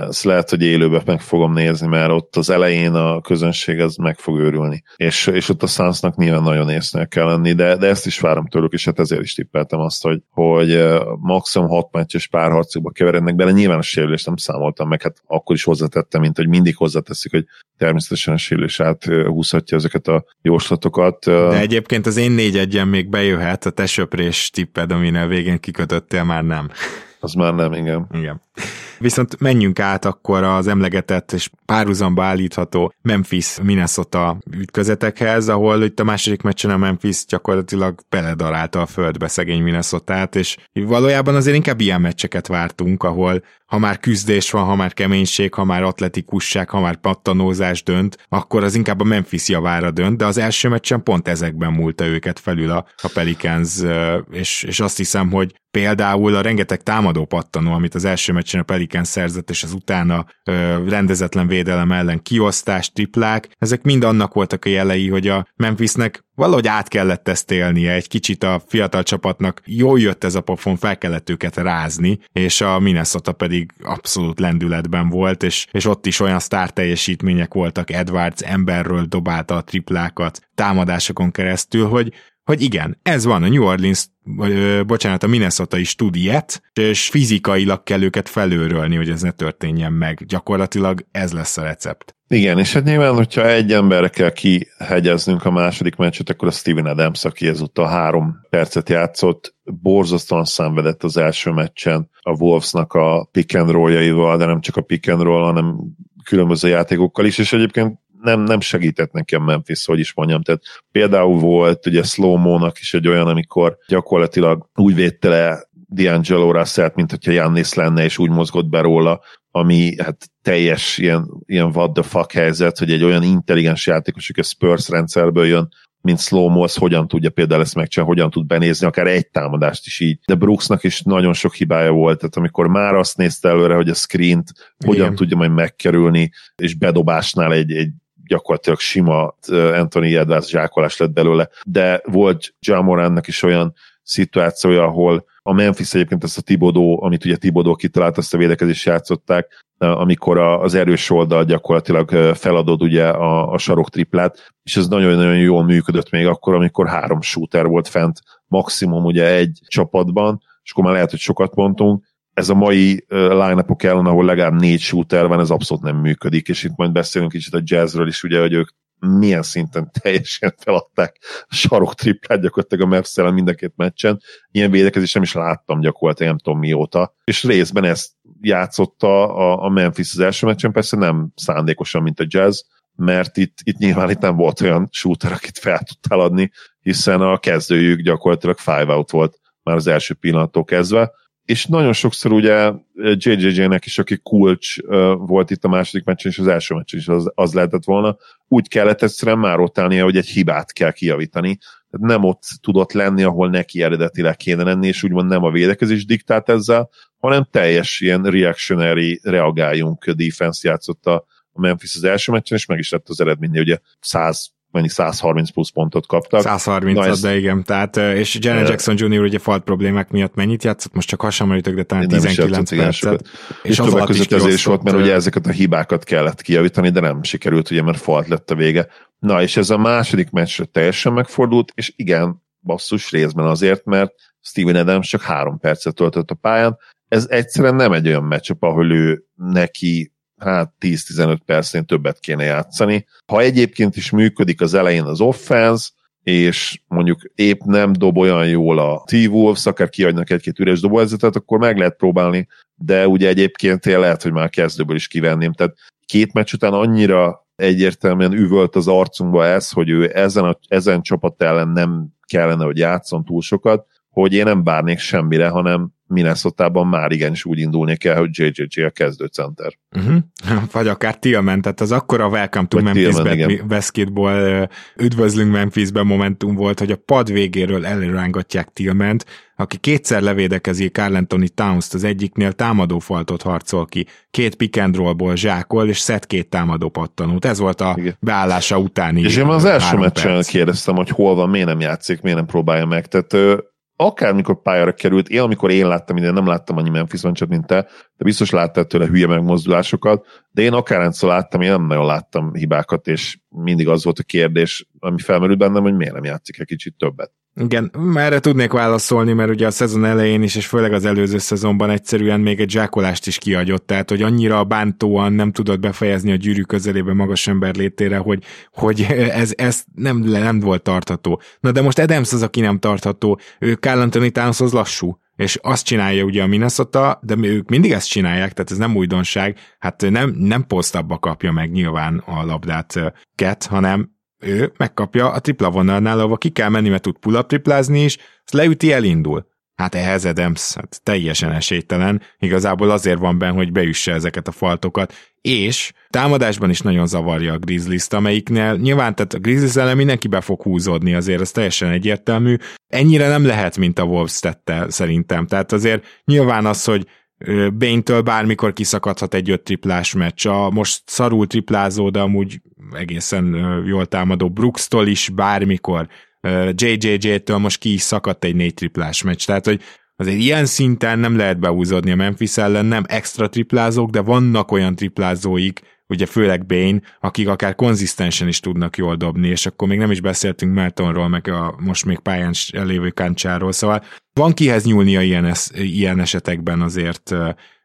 azt lehet, hogy élőben meg fogom nézni, mert ott az elején a közönség az meg fog őrülni. És, és ott a Sunsnak nyilván nagyon észnél kell lenni, de, de ezt is várom tőlük, és hát ezért is tippeltem azt, hogy, hogy maximum hat meccses párharcokba keverednek bele. Nyilván a sérülést nem számoltam meg, hát akkor is hozzátettem, mint hogy mindig hozzáteszik, hogy természetesen a sérülés húzhatja ezeket a jóslatokat. De egyébként az én négy egyen még bejöhet, a te söprés tipped, aminél végén kikötöttél, már nem. Az már nem, igen. Igen. Viszont menjünk át akkor az emlegetett és párhuzamba állítható Memphis-Minnesota ütközetekhez, ahol itt a második meccsen a Memphis gyakorlatilag beledarálta a földbe szegény minnesota és valójában azért inkább ilyen meccseket vártunk, ahol ha már küzdés van, ha már keménység, ha már atletikusság, ha már pattanózás dönt, akkor az inkább a Memphis javára dönt, de az első meccsen pont ezekben múlta őket felül a, a Pelicans, és, és azt hiszem, hogy például a rengeteg támadó pattanó, amit az első meccsen a Pelicans szerzett, és az utána ö, rendezetlen védelem ellen kiosztás, triplák, ezek mind annak voltak a jelei, hogy a Memphisnek valahogy át kellett ezt élnie, egy kicsit a fiatal csapatnak jól jött ez a pofon, fel kellett őket rázni, és a Minnesota pedig abszolút lendületben volt, és, és ott is olyan sztár teljesítmények voltak, Edwards emberről dobálta a triplákat támadásokon keresztül, hogy hogy igen, ez van, a New Orleans, vagy, bocsánat, a Minnesota is tud ilyet, és fizikailag kell őket felőrölni, hogy ez ne történjen meg. Gyakorlatilag ez lesz a recept. Igen, és hát nyilván, hogyha egy emberre kell kihegyeznünk a második meccset, akkor a Steven Adams, aki ezúttal három percet játszott, borzasztóan szenvedett az első meccsen a Wolvesnak a pick and roll de nem csak a pick and roll, hanem különböző játékokkal is, és egyébként nem, nem segített nekem Memphis, hogy is mondjam. Tehát például volt ugye slow is egy olyan, amikor gyakorlatilag úgy védte le D'Angelo russell mint hogyha Jannis lenne, és úgy mozgott be róla, ami hát teljes ilyen, ilyen what the fuck helyzet, hogy egy olyan intelligens játékos, aki a Spurs rendszerből jön, mint slow az hogyan tudja például ezt megcsinálni, hogyan tud benézni, akár egy támadást is így. De Brooksnak is nagyon sok hibája volt, tehát amikor már azt nézte előre, hogy a screent hogyan Igen. tudja majd megkerülni, és bedobásnál egy, egy gyakorlatilag sima Anthony Edwards zsákolás lett belőle, de volt Jamorannak is olyan szituációja, ahol a Memphis egyébként ezt a Tibodó, amit ugye Tibodó kitalált, azt a védekezést játszották, amikor az erős oldal gyakorlatilag feladod ugye a, a sarok triplát, és ez nagyon-nagyon jól működött még akkor, amikor három shooter volt fent, maximum ugye egy csapatban, és akkor már lehet, hogy sokat mondtunk, ez a mai line ellen, ahol legalább négy shooter van, ez abszolút nem működik, és itt majd beszélünk kicsit a jazzről is, ugye, hogy ők milyen szinten teljesen feladták a sarok triplát gyakorlatilag a mavs mind a két meccsen. Ilyen védekezést nem is láttam gyakorlatilag nem tudom mióta. És részben ezt játszotta a, Memphis az első meccsen, persze nem szándékosan, mint a Jazz, mert itt, itt nyilván itt nem volt olyan shooter, akit fel tudtál adni, hiszen a kezdőjük gyakorlatilag five out volt már az első pillanattól kezdve, és nagyon sokszor ugye JJJ-nek is, aki kulcs volt itt a második meccsen, és az első meccsen is az, az lehetett volna, úgy kellett egyszerűen már ott állnia, hogy egy hibát kell kijavítani. Tehát nem ott tudott lenni, ahol neki eredetileg kéne lenni, és úgymond nem a védekezés diktált ezzel, hanem teljes ilyen reactionary, reagáljunk defense játszott a Memphis az első meccsen, és meg is lett az eredménye, ugye 100 mennyi 130 plusz pontot kaptak. 130 Na ez... de igen, tehát, és Janet Jackson Jr. ugye falt problémák miatt mennyit játszott, most csak hasonlítok, de talán 19 percet. És, és az között ezért is volt, mert ugye ezeket a hibákat kellett kijavítani, de nem sikerült, ugye, mert falt lett a vége. Na, és ez a második meccsre teljesen megfordult, és igen, basszus részben azért, mert Steven Adams csak három percet töltött a pályán. Ez egyszerűen nem egy olyan meccs, ahol ő neki hát 10-15 percnél többet kéne játszani. Ha egyébként is működik az elején az offense, és mondjuk épp nem dob olyan jól a T-Wolves, akár kiadnak egy-két üres dobóhelyzetet, akkor meg lehet próbálni, de ugye egyébként én lehet, hogy már kezdőből is kivenném. Tehát két meccs után annyira egyértelműen üvölt az arcunkba ez, hogy ő ezen, a, ezen csapat ellen nem kellene, hogy játszon túl sokat, hogy én nem várnék semmire, hanem minnesota már igenis úgy indulni kell, hogy JJJ a kezdőcenter. Uh-huh. (laughs) Vagy akár Tillman, tehát az akkora welcome to Memphis basketball üdvözlünk Memphisbe momentum volt, hogy a pad végéről előrángatják Tillment, aki kétszer levédekezi Carl Anthony Towns-t az egyiknél támadó faltot harcol ki, két pick and rollból zsákol, és szed két támadó pattanót. Ez volt a Igen. beállása utáni És én az első meccsen kérdeztem, hogy hol van, miért nem játszik, miért nem próbálja meg. Tehát akármikor pályára került, én amikor én láttam ide, nem láttam annyi Memphis meccset, mint te, de biztos láttál tőle hülye megmozdulásokat, de én akárhányszor láttam, én nem nagyon láttam hibákat, és mindig az volt a kérdés, ami felmerült bennem, hogy miért nem játszik egy kicsit többet. Igen, erre tudnék válaszolni, mert ugye a szezon elején is, és főleg az előző szezonban egyszerűen még egy zsákolást is kiadott, tehát hogy annyira bántóan nem tudott befejezni a gyűrű közelébe magas ember létére, hogy, hogy ez, ez nem, nem volt tartható. Na de most Adams az, aki nem tartható, ő Carl Anthony Towns lassú, és azt csinálja ugye a Minnesota, de ők mindig ezt csinálják, tehát ez nem újdonság, hát nem, nem posztabba kapja meg nyilván a labdát Ket, hanem ő megkapja a tripla vonalnál, ahol ki kell menni, mert tud pull-up triplázni is, azt leüti, elindul. Hát ehhez Adams hát teljesen esélytelen, igazából azért van benne, hogy beüsse ezeket a faltokat, és támadásban is nagyon zavarja a grizzlies amelyiknél nyilván tehát a Grizzlies ellen mindenki be fog húzódni, azért ez teljesen egyértelmű. Ennyire nem lehet, mint a Wolves tette szerintem. Tehát azért nyilván az, hogy Bain-től bármikor kiszakadhat egy öt triplás meccs. A most szarul triplázó, de amúgy egészen jól támadó Brooks-tól is bármikor. JJJ-től most ki is szakadt egy négy triplás meccs. Tehát, hogy azért ilyen szinten nem lehet beúzódni a Memphis ellen, nem extra triplázók, de vannak olyan triplázóik, ugye főleg Bain, akik akár konzisztensen is tudnak jól dobni, és akkor még nem is beszéltünk Meltonról, meg a most még pályán elévő Kancsáról, szóval van kihez nyúlnia ilyen, es, ilyen esetekben azért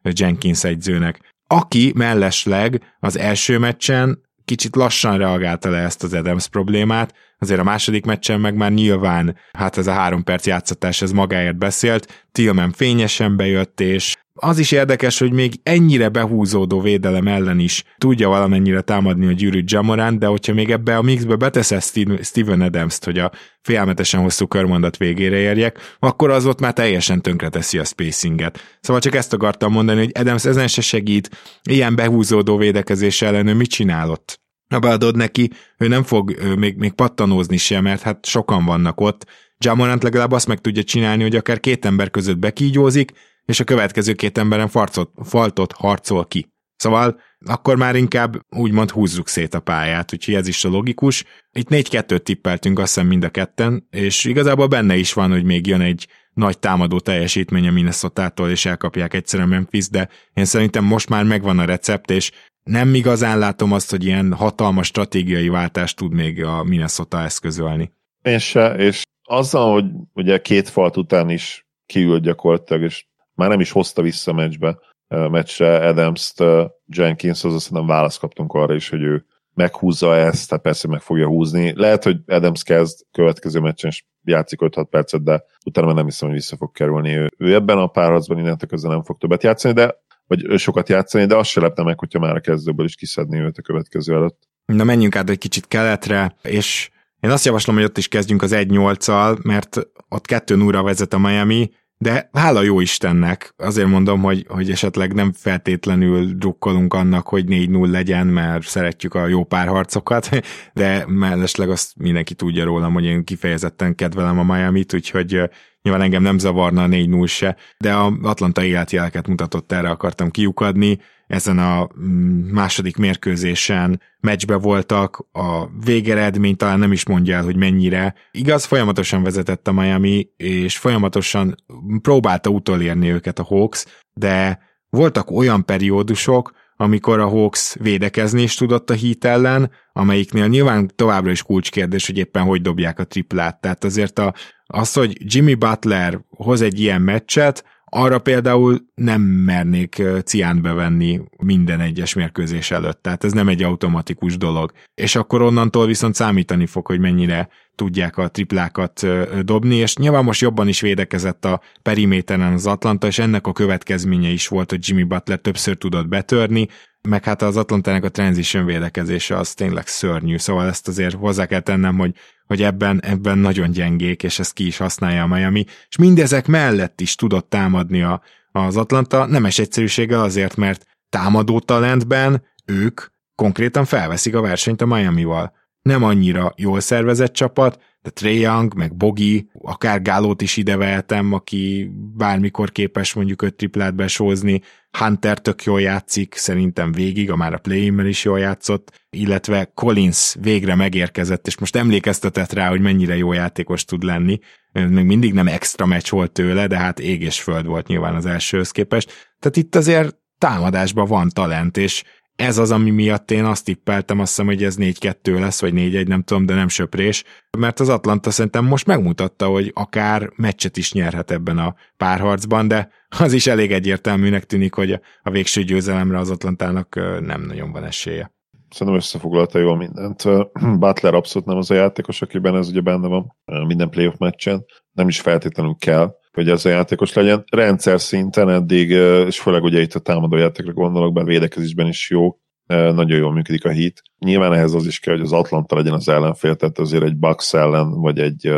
Jenkins egyzőnek. Aki mellesleg az első meccsen kicsit lassan reagálta le ezt az Adams problémát, azért a második meccsen meg már nyilván, hát ez a három perc játszatás, ez magáért beszélt, Tillman fényesen bejött, és az is érdekes, hogy még ennyire behúzódó védelem ellen is tudja valamennyire támadni a gyűrű Jamorant, de hogyha még ebbe a mixbe beteszel Steven Adams-t, hogy a félmetesen hosszú körmondat végére érjek, akkor az ott már teljesen tönkreteszi a spacinget. Szóval csak ezt akartam mondani, hogy Adams ezen se segít, ilyen behúzódó védekezés ellen ő mit csinálott? Ha beadod neki, ő nem fog még, még pattanózni sem, mert hát sokan vannak ott. Jamorant legalább azt meg tudja csinálni, hogy akár két ember között bekígyózik, és a következő két emberen farcot, faltot harcol ki. Szóval akkor már inkább úgymond húzzuk szét a pályát, úgyhogy ez is a logikus. Itt 4-2-t tippeltünk azt hiszem mind a ketten, és igazából benne is van, hogy még jön egy nagy támadó teljesítmény a minnesota és elkapják egyszerűen Memphis, de én szerintem most már megvan a recept, és nem igazán látom azt, hogy ilyen hatalmas stratégiai váltást tud még a Minnesota eszközölni. Én se, és azzal, hogy ugye két falt után is kiült gyakorlatilag, és már nem is hozta vissza meccsbe, meccsre Adams-t, Jenkins, az azt nem választ kaptunk arra is, hogy ő meghúzza ezt, tehát persze meg fogja húzni. Lehet, hogy Adams kezd következő meccsen, és játszik 5-6 percet, de utána már nem hiszem, hogy vissza fog kerülni. Ő, ő ebben a párharcban innentől közben nem fog többet játszani, de vagy sokat játszani, de azt se lepne meg, hogyha már a kezdőből is kiszedni őt a következő előtt. Na menjünk át egy kicsit keletre, és én azt javaslom, hogy ott is kezdjünk az 1-8-al, mert ott 2 0 vezet a Miami, de hála jó Istennek, azért mondom, hogy, hogy esetleg nem feltétlenül drukkolunk annak, hogy 4-0 legyen, mert szeretjük a jó párharcokat, (laughs) de mellesleg azt mindenki tudja rólam, hogy én kifejezetten kedvelem a Miami-t, úgyhogy nyilván engem nem zavarna a 4-0 se, de a Atlanta életjeleket mutatott, erre akartam kiukadni. Ezen a mm, második mérkőzésen meccsbe voltak, a végeredmény talán nem is mondja el, hogy mennyire. Igaz, folyamatosan vezetett a Miami, és folyamatosan próbálta utolérni őket a Hawks, de voltak olyan periódusok, amikor a Hawks védekezni is tudott a hit ellen, amelyiknél nyilván továbbra is kulcskérdés, hogy éppen hogy dobják a triplát. Tehát azért a, az, hogy Jimmy Butler hoz egy ilyen meccset, arra például nem mernék ciánt bevenni minden egyes mérkőzés előtt, tehát ez nem egy automatikus dolog. És akkor onnantól viszont számítani fog, hogy mennyire tudják a triplákat dobni, és nyilván most jobban is védekezett a periméteren az Atlanta, és ennek a következménye is volt, hogy Jimmy Butler többször tudott betörni, meg hát az Atlantának a transition védekezése az tényleg szörnyű, szóval ezt azért hozzá kell tennem, hogy, hogy ebben, ebben nagyon gyengék, és ezt ki is használja a Miami, és mindezek mellett is tudott támadni a, az Atlanta, nemes egyszerűséggel azért, mert támadó talentben ők konkrétan felveszik a versenyt a Miami-val. Nem annyira jól szervezett csapat, de Trey Young, meg Bogi, akár Gálót is ide vehetem, aki bármikor képes mondjuk öt triplát besózni, Hunter tök jól játszik, szerintem végig, a már a play is jól játszott, illetve Collins végre megérkezett, és most emlékeztetett rá, hogy mennyire jó játékos tud lenni. Még mindig nem extra meccs volt tőle, de hát ég és föld volt nyilván az elsőhöz képest. Tehát itt azért támadásban van talent, és ez az, ami miatt én azt tippeltem, azt hiszem, hogy ez 4-2 lesz, vagy 4-1, nem tudom, de nem söprés, mert az Atlanta szerintem most megmutatta, hogy akár meccset is nyerhet ebben a párharcban, de az is elég egyértelműnek tűnik, hogy a végső győzelemre az Atlantának nem nagyon van esélye. Szerintem összefoglalta jól mindent. (clears throat) Butler abszolút nem az a játékos, akiben ez ugye benne van minden playoff meccsen. Nem is feltétlenül kell, hogy ez a játékos legyen. Rendszer szinten eddig, és főleg ugye itt a támadó játékra gondolok, bár védekezésben is jó, nagyon jól működik a hit. Nyilván ehhez az is kell, hogy az Atlanta legyen az ellenfél, tehát azért egy Bucks ellen, vagy egy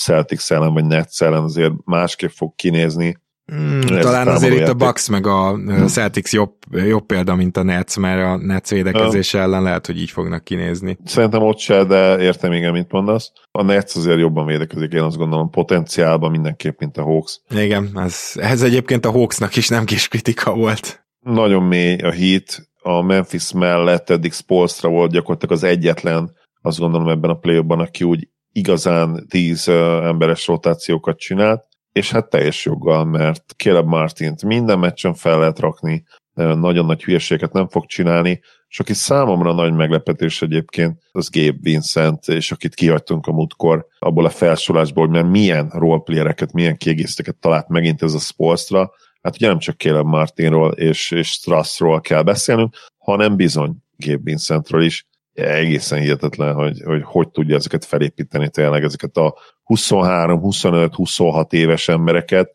Celtics ellen, vagy Nets ellen azért másképp fog kinézni. Mm, talán azért játék. itt a Bucks meg a hmm. Celtics jobb, jobb példa, mint a Nets, mert a Nets védekezése ellen lehet, hogy így fognak kinézni. Szerintem ott se, de értem igen, mit mondasz. A Nets azért jobban védekezik, én azt gondolom potenciálban mindenképp, mint a Hawks. Igen, ez, ez egyébként a Hawksnak is nem kis kritika volt. Nagyon mély a hit, a Memphis mellett eddig Spolstra volt gyakorlatilag az egyetlen, azt gondolom ebben a play aki úgy igazán tíz emberes rotációkat csinált, és hát teljes joggal, mert Caleb Martint minden meccsen fel lehet rakni, nagyon nagy hülyeséget nem fog csinálni, és aki számomra nagy meglepetés egyébként, az Gabe Vincent, és akit kihagytunk a múltkor abból a felsorolásból, mert milyen roleplayereket, milyen kiegészíteket talált megint ez a Spolstra, hát ugye nem csak Caleb Martinról és, és Strassról kell beszélnünk, hanem bizony Gabe Vincentről is. Egészen hihetetlen, hogy, hogy hogy tudja ezeket felépíteni tényleg, ezeket a 23, 25, 26 éves embereket,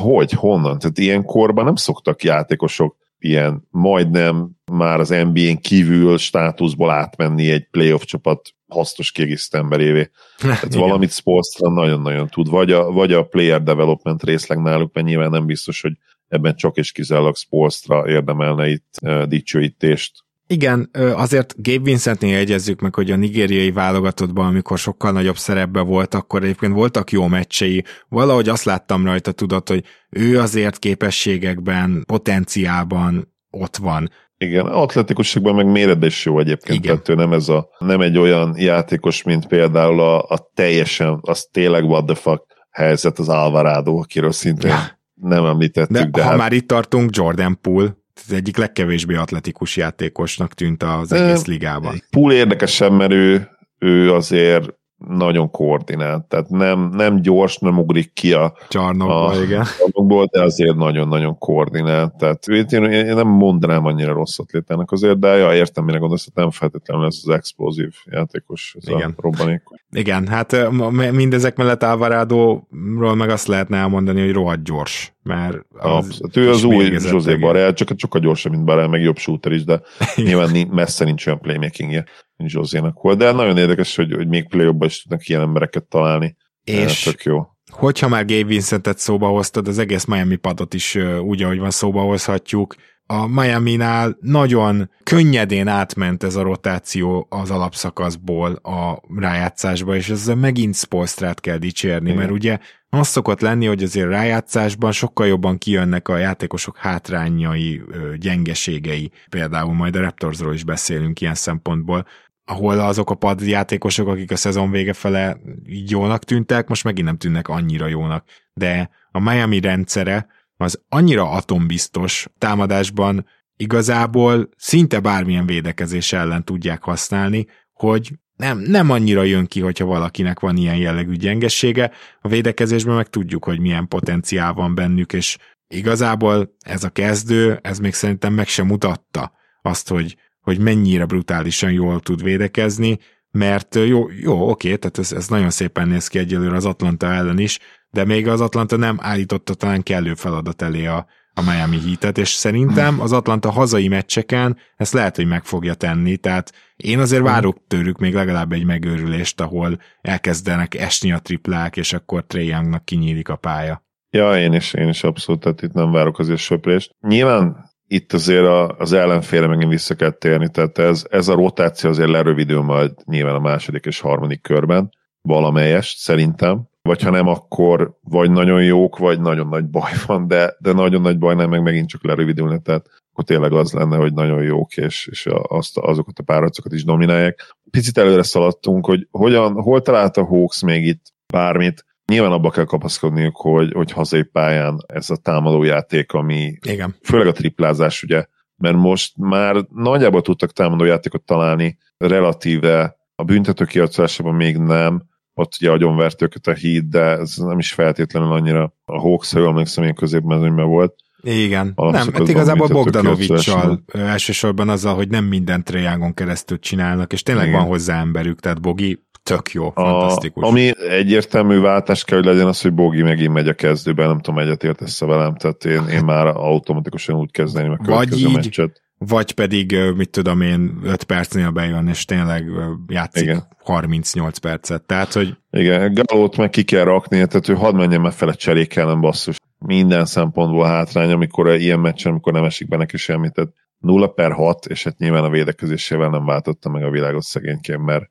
hogy, honnan? Tehát ilyen korban nem szoktak játékosok ilyen majdnem már az NBA-n kívül státuszból átmenni egy playoff csapat hasznos kiegészítő emberévé. (laughs) Tehát valamit Spolstra nagyon-nagyon tud, vagy a, vagy a player development részleg náluk, mert nyilván nem biztos, hogy ebben csak és kizárólag Spolstra érdemelne itt uh, dicsőítést. Igen, azért Gabe Vincentnél jegyezzük meg, hogy a nigériai válogatottban, amikor sokkal nagyobb szerepbe volt, akkor egyébként voltak jó meccsei. Valahogy azt láttam rajta, tudod, hogy ő azért képességekben, potenciálban ott van. Igen, atletikusságban meg méretben is jó egyébként, Igen. tehát ő nem, ez a, nem egy olyan játékos, mint például a, a teljesen, az tényleg what the fuck helyzet az Alvarado, akiről szintén ja. nem említettük. De, de ha hát... már itt tartunk, Jordan Poole, az egyik legkevésbé atletikus játékosnak tűnt az egész ligában. Poole érdekesen, mert ő, ő azért nagyon koordinált, tehát nem, nem gyors, nem ugrik ki a csarnokból, a, igen. Csarnokból, de azért nagyon-nagyon koordinált, tehát én, én nem mondanám annyira rossz atlétának azért, de ja, értem, mire gondolsz, nem feltétlenül ez az explozív játékos, ez igen. a robbanékony. Igen, hát mindezek mellett Alvarado-ról meg azt lehetne elmondani, hogy rohadt gyors, mert az hát ő az új José Barrel, csak sokkal gyorsabb, mint Barrel, meg jobb shooter is, de (laughs) nyilván messze nincs olyan playmakingje Zsózénak volt, de nagyon érdekes, hogy, hogy még play is tudnak ilyen embereket találni. És tök jó. Hogyha már Gabe Vincentet szóba hoztad, az egész Miami padot is úgy, ahogy van szóba hozhatjuk. A Miami-nál nagyon könnyedén átment ez a rotáció az alapszakaszból a rájátszásba, és ezzel megint Spolstrát kell dicsérni, Igen. mert ugye az szokott lenni, hogy azért rájátszásban sokkal jobban kijönnek a játékosok hátrányai, gyengeségei. Például majd a Raptorsról is beszélünk ilyen szempontból, ahol azok a padjátékosok, akik a szezon vége fele jónak tűntek, most megint nem tűnnek annyira jónak. De a Miami rendszere az annyira atombiztos támadásban igazából szinte bármilyen védekezés ellen tudják használni, hogy nem, nem annyira jön ki, hogyha valakinek van ilyen jellegű gyengessége. A védekezésben meg tudjuk, hogy milyen potenciál van bennük, és igazából ez a kezdő, ez még szerintem meg sem mutatta azt, hogy, hogy mennyire brutálisan jól tud védekezni, mert jó, jó oké, tehát ez, ez nagyon szépen néz ki egyelőre az Atlanta ellen is, de még az Atlanta nem állította talán kellő feladat elé a, a Miami Heat-et, és szerintem az Atlanta hazai meccseken ezt lehet, hogy meg fogja tenni, tehát én azért várok tőlük még legalább egy megőrülést, ahol elkezdenek esni a triplák, és akkor Trey Youngnak kinyílik a pálya. Ja, én is, én is abszolút, tehát itt nem várok azért söprést. Nyilván itt azért a, az ellenféle megint vissza kell térni, tehát ez, ez a rotáció azért lerövidül majd nyilván a második és harmadik körben, valamelyest szerintem, vagy ha nem, akkor vagy nagyon jók, vagy nagyon nagy baj van, de, de nagyon nagy baj nem, meg megint csak lerövidülne, tehát akkor tényleg az lenne, hogy nagyon jók, és, és azt, azokat a párharcokat is dominálják. Picit előre szaladtunk, hogy hogyan, hol találta Hawks még itt bármit, Nyilván abba kell kapaszkodniuk, hogy, hogy hazai pályán ez a támadójáték, ami Igen. főleg a triplázás, ugye, mert most már nagyjából tudtak támadójátékot találni, relatíve a büntető kiadszásában még nem, ott ugye agyonvert őket a híd, de ez nem is feltétlenül annyira a Hawks, ha jól emlékszem, én középmezőnyben volt. Igen, nem, hát igazából Bogdanovicsal elsősorban azzal, hogy nem minden triángon keresztül csinálnak, és tényleg Igen. van hozzá emberük, tehát Bogi tök jó, fantasztikus. A, ami egyértelmű váltás kell, hogy legyen az, hogy Bogi megint megy a kezdőben, nem tudom, egyet értesz velem, tehát én, én már automatikusan úgy kezdeném a következő vagy így, meccset. Vagy pedig, mit tudom én, 5 percnél bejön, és tényleg játszik Igen. 38 percet. Tehát, hogy... Igen, Galót meg ki kell rakni, tehát ő hadd menjen meg fel a cserékellen, basszus. Minden szempontból hátrány, amikor ilyen meccsen, amikor nem esik be neki semmit. Tehát 0 per 6, és hát nyilván a védekezésével nem váltotta meg a világot szegényként, mert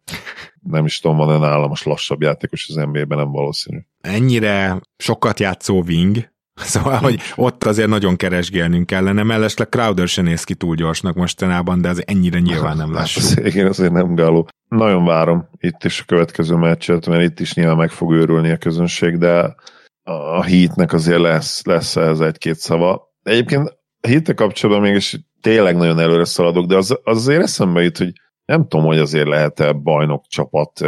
nem is tudom, van-e nálam most lassabb játékos az NBA-ben, nem valószínű. Ennyire sokat játszó wing, (laughs) Szóval, hogy ott azért nagyon keresgélnünk kellene, mellesleg Crowder se néz ki túl gyorsnak mostanában, de az ennyire nyilván nem lássuk. Hát, igen, azért nem gáló. Nagyon várom itt is a következő meccset, mert itt is nyilván meg fog őrülni a közönség, de a hitnek azért lesz, lesz ez egy-két szava. Egyébként a hitte kapcsolatban mégis tényleg nagyon előre szaladok, de az, az azért eszembe jut, hogy nem tudom, hogy azért lehet-e bajnok csapat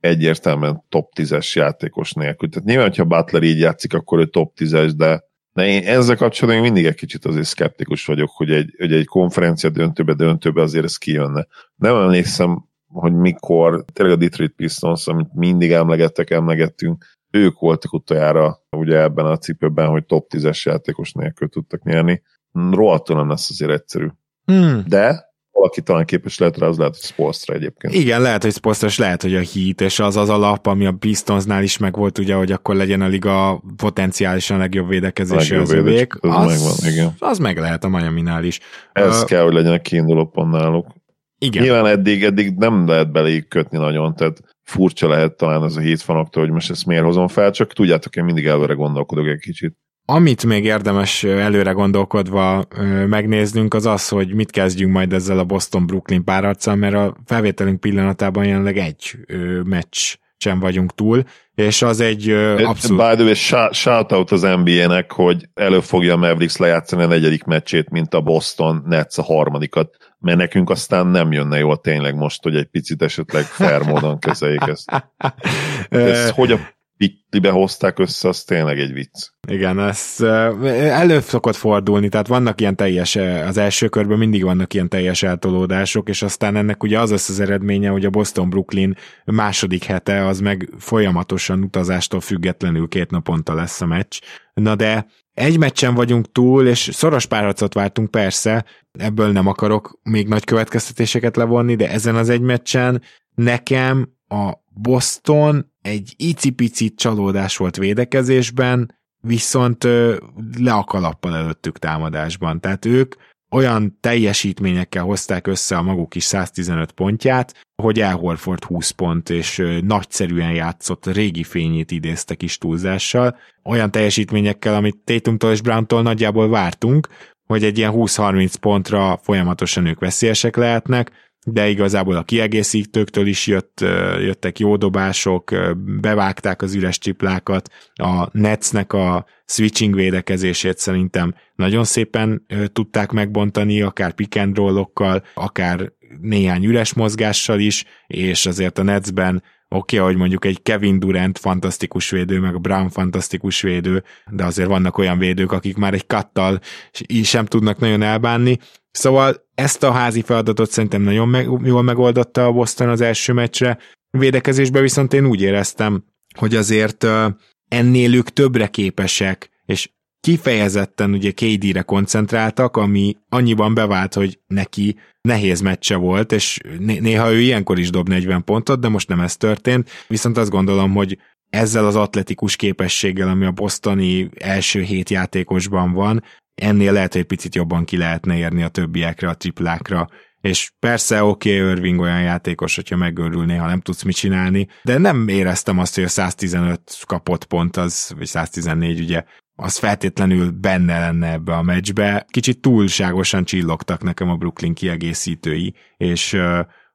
egyértelműen top 10-es játékos nélkül. Tehát nyilván, hogyha Butler így játszik, akkor ő top 10-es, de, de én ezzel kapcsolatban mindig egy kicsit azért szkeptikus vagyok, hogy egy, hogy egy konferencia döntőbe, döntőbe azért ez kijönne. Nem emlékszem, hogy mikor tényleg a Detroit Pistons, amit mindig emlegettek, emlegettünk, ők voltak utoljára ugye ebben a cipőben, hogy top 10-es játékos nélkül tudtak nyerni. Rohadtul nem lesz azért egyszerű. Hmm. De valaki talán képes lehet rá, az lehet, hogy Spolstra egyébként. Igen, lehet, hogy Spolstra, és lehet, hogy a Heat, és az az alap, ami a Pistonsnál is megvolt, ugye, hogy akkor legyen a liga potenciálisan legjobb védekezési az övék. Az, az, megvan, igen. az meg lehet a Miami-nál is. Ez uh, kell, hogy legyen a kiinduló pont náluk. Igen. Nyilván eddig, eddig nem lehet beléjük kötni nagyon, tehát furcsa lehet talán az a hét fanoktól, hogy most ezt miért hozom fel, csak tudjátok, én mindig előre gondolkodok egy kicsit. Amit még érdemes előre gondolkodva megnéznünk, az az, hogy mit kezdjünk majd ezzel a Boston-Brooklyn párharccal, mert a felvételünk pillanatában jelenleg egy meccs sem vagyunk túl, és az egy abszolút... By the way, shout out az NBA-nek, hogy elő fogja a Mavericks lejátszani a negyedik meccsét, mint a Boston Nets a harmadikat, mert nekünk aztán nem jönne jól tényleg most, hogy egy picit esetleg fair módon kezeljék ezt. (laughs) Ez hogy a pitlibe hozták össze, az tényleg egy vicc. Igen, ez elő szokott fordulni, tehát vannak ilyen teljes, az első körben mindig vannak ilyen teljes eltolódások, és aztán ennek ugye az lesz az eredménye, hogy a Boston-Brooklyn második hete az meg folyamatosan utazástól függetlenül két naponta lesz a meccs. Na de egy meccsen vagyunk túl, és szoros párharcot vártunk persze, ebből nem akarok még nagy következtetéseket levonni, de ezen az egy meccsen nekem a Boston egy icipici csalódás volt védekezésben, viszont le a kalappal előttük támadásban. Tehát ők olyan teljesítményekkel hozták össze a maguk is 115 pontját, hogy El Horford 20 pont, és nagyszerűen játszott, régi fényét idézte kis túlzással, olyan teljesítményekkel, amit Tatumtól és Browntól nagyjából vártunk, hogy egy ilyen 20-30 pontra folyamatosan ők veszélyesek lehetnek, de igazából a kiegészítőktől is jött, jöttek jó dobások, bevágták az üres csiplákat, a Netsnek a switching védekezését szerintem nagyon szépen tudták megbontani, akár pick and roll-okkal, akár néhány üres mozgással is, és azért a Netsben oké, okay, hogy mondjuk egy Kevin Durant fantasztikus védő, meg a Brown fantasztikus védő, de azért vannak olyan védők, akik már egy kattal sem tudnak nagyon elbánni. Szóval ezt a házi feladatot szerintem nagyon meg, jól megoldotta a Boston az első meccsre. Védekezésben viszont én úgy éreztem, hogy azért ennél ők többre képesek, és kifejezetten ugye KD-re koncentráltak, ami annyiban bevált, hogy neki nehéz meccse volt, és néha ő ilyenkor is dob 40 pontot, de most nem ez történt, viszont azt gondolom, hogy ezzel az atletikus képességgel, ami a bostoni első hét játékosban van, ennél lehet, hogy picit jobban ki lehetne érni a többiekre, a triplákra, és persze oké, okay, Irving olyan játékos, hogyha megörülné, ha nem tudsz mit csinálni, de nem éreztem azt, hogy a 115 kapott pont az, vagy 114 ugye, az feltétlenül benne lenne ebbe a meccsbe. Kicsit túlságosan csillogtak nekem a Brooklyn kiegészítői, és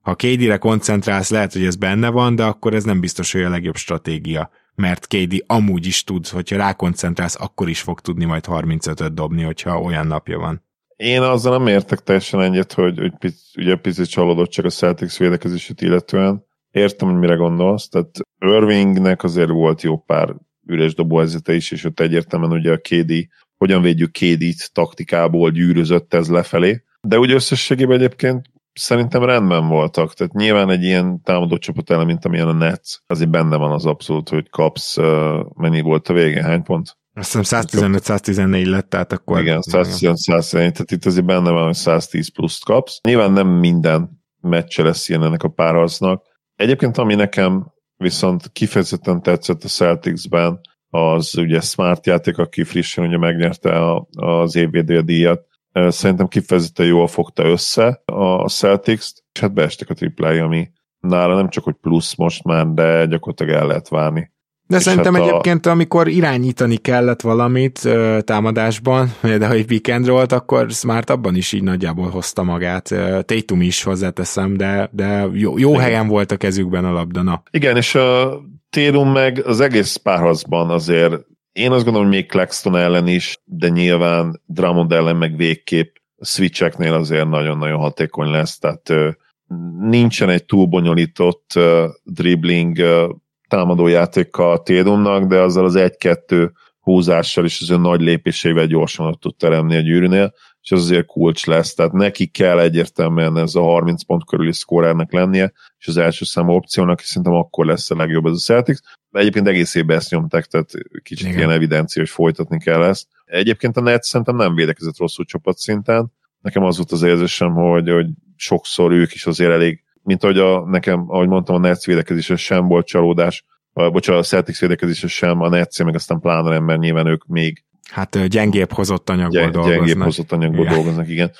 ha KD-re koncentrálsz, lehet, hogy ez benne van, de akkor ez nem biztos, hogy a legjobb stratégia mert KD amúgy is tud, hogyha rákoncentrálsz, akkor is fog tudni majd 35-öt dobni, hogyha olyan napja van. Én azzal nem értek teljesen egyet, hogy, hogy pic, ugye picit csalódott csak a Celtics védekezését illetően. Értem, hogy mire gondolsz, tehát Irvingnek azért volt jó pár üres dobóhelyzete is, és ott egyértelműen ugye a KD, hogyan védjük KD-t taktikából gyűrözött ez lefelé. De úgy összességében egyébként szerintem rendben voltak. Tehát nyilván egy ilyen támadó csapat ellen, mint amilyen a Nets, azért benne van az abszolút, hogy kapsz, uh, mennyi volt a vége, hány pont? Azt hiszem 115-114 lett, tehát akkor... Igen, 115-114, tehát itt azért benne van, hogy 110 pluszt kapsz. Nyilván nem minden meccse lesz ilyen ennek a párharcnak. Egyébként, ami nekem viszont kifejezetten tetszett a Celticsben, az ugye Smart játék, aki frissen ugye megnyerte a, az évvédő díjat, Szerintem kifejezetten jól fogta össze a Celtics-t, és hát beestek a triplái, ami nála nem csak, hogy plusz most már, de gyakorlatilag el lehet várni. De és szerintem hát egyébként, a... amikor irányítani kellett valamit ö, támadásban, (laughs) de ha egy weekend volt, akkor Smart abban is így nagyjából hozta magát. Tatum is hozzáteszem, de, de jó, jó helyen volt a kezükben a labda. Na. Igen, és a Tatum meg az egész párharcban azért én azt gondolom, hogy még Claxton ellen is, de nyilván Drummond ellen meg végképp switcheknél azért nagyon-nagyon hatékony lesz, tehát nincsen egy túl bonyolított dribbling támadójátékkal Tédomnak, de azzal az egy-kettő húzással és az ő nagy lépésével gyorsan ott tud teremni a gyűrűnél, és az azért kulcs lesz, tehát neki kell egyértelműen ez a 30 pont körüli szkórernek lennie, és az első számú opciónak, és szerintem akkor lesz a legjobb ez a Celtics. De egyébként egész évben ezt nyomták, tehát kicsit Igen. ilyen evidencia, hogy folytatni kell ezt. Egyébként a net szerintem nem védekezett rosszul csapat szinten. Nekem az volt az érzésem, hogy, hogy sokszor ők is azért elég, mint ahogy a, nekem, ahogy mondtam, a Nets védekezése sem volt csalódás, bocsánat, a Celtics védekezése sem, a Nets meg aztán pláne nem, mert nyilván ők még Hát gyengébb hozott anyagból Gyeng, dolgoznak. Gyengébb hozott anyagból igen. dolgoznak, igen.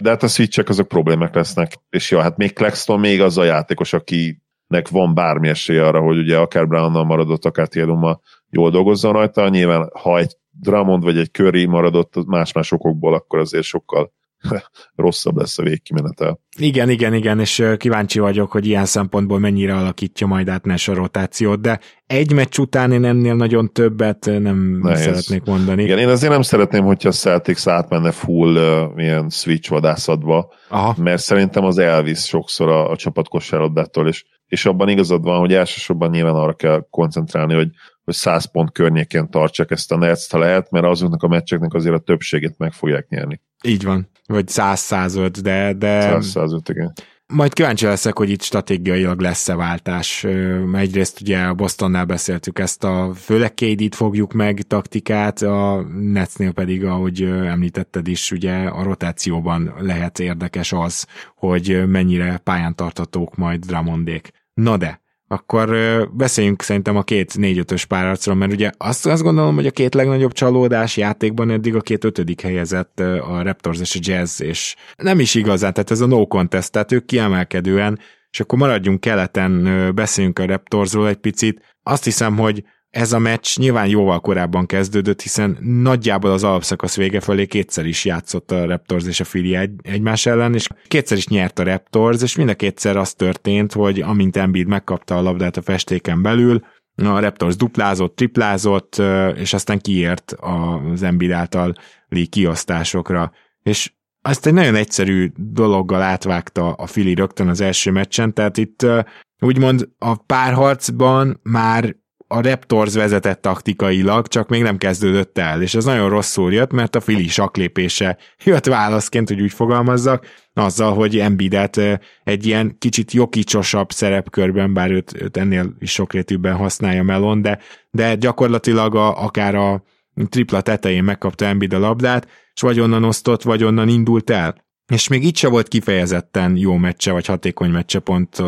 De hát a switchek azok problémák lesznek. És jó, hát még Claxton még az a játékos, akinek van bármi esélye arra, hogy ugye akár Brownnal maradott, akár Tiedummal jól dolgozzon rajta. Nyilván, ha egy Drummond vagy egy Curry maradott más-más okokból, akkor azért sokkal (laughs) rosszabb lesz a végkimenetel. Igen, igen, igen, és kíváncsi vagyok, hogy ilyen szempontból mennyire alakítja majd át Nash a rotációt, de egy meccs után én ennél nagyon többet nem Nehéz. szeretnék mondani. Igen, én azért nem szeretném, hogyha a Celtics átmenne full uh, ilyen switch vadászatba, Aha. mert szerintem az elvisz sokszor a, a csapat kosárlabdától, és, és abban igazad van, hogy elsősorban nyilván arra kell koncentrálni, hogy hogy 100 pont környékén tartsak ezt a Nets, ha lehet, mert azoknak a meccseknek azért a többségét meg fogják nyerni. Így van. Vagy 100-105, de... de... 100-105, igen. Majd kíváncsi leszek, hogy itt stratégiailag lesz-e váltás. Egyrészt ugye a Bostonnál beszéltük ezt a, főleg KD-t fogjuk meg taktikát, a Netsnél pedig, ahogy említetted is, ugye a rotációban lehet érdekes az, hogy mennyire pályán tartatók majd Dramondék. Na de, akkor beszéljünk szerintem a két négy-ötös párharcról, mert ugye azt, azt gondolom, hogy a két legnagyobb csalódás játékban eddig a két ötödik helyezett a Raptors és a Jazz, és nem is igazán, tehát ez a no contest, tehát ők kiemelkedően, és akkor maradjunk keleten, beszéljünk a Raptorsról egy picit. Azt hiszem, hogy ez a meccs nyilván jóval korábban kezdődött, hiszen nagyjából az alapszakasz vége felé kétszer is játszott a Raptors és a Philly egy, egymás ellen, és kétszer is nyert a Raptors, és mind a kétszer az történt, hogy amint Embiid megkapta a labdát a festéken belül, a Raptors duplázott, triplázott, és aztán kiért az Embiid által kiosztásokra. És azt egy nagyon egyszerű dologgal átvágta a Fili rögtön az első meccsen, tehát itt úgymond a párharcban már a Raptors vezetett taktikailag, csak még nem kezdődött el, és ez nagyon rosszul jött, mert a Fili saklépése (laughs) jött válaszként, hogy úgy fogalmazzak, azzal, hogy Embidet egy ilyen kicsit jokicsosabb szerepkörben, bár őt, őt ennél is sokrétűbben használja Melon, de, de gyakorlatilag a, akár a tripla tetején megkapta Embiid a labdát, és vagy onnan osztott, vagy onnan indult el. És még itt se volt kifejezetten jó meccse, vagy hatékony meccse pont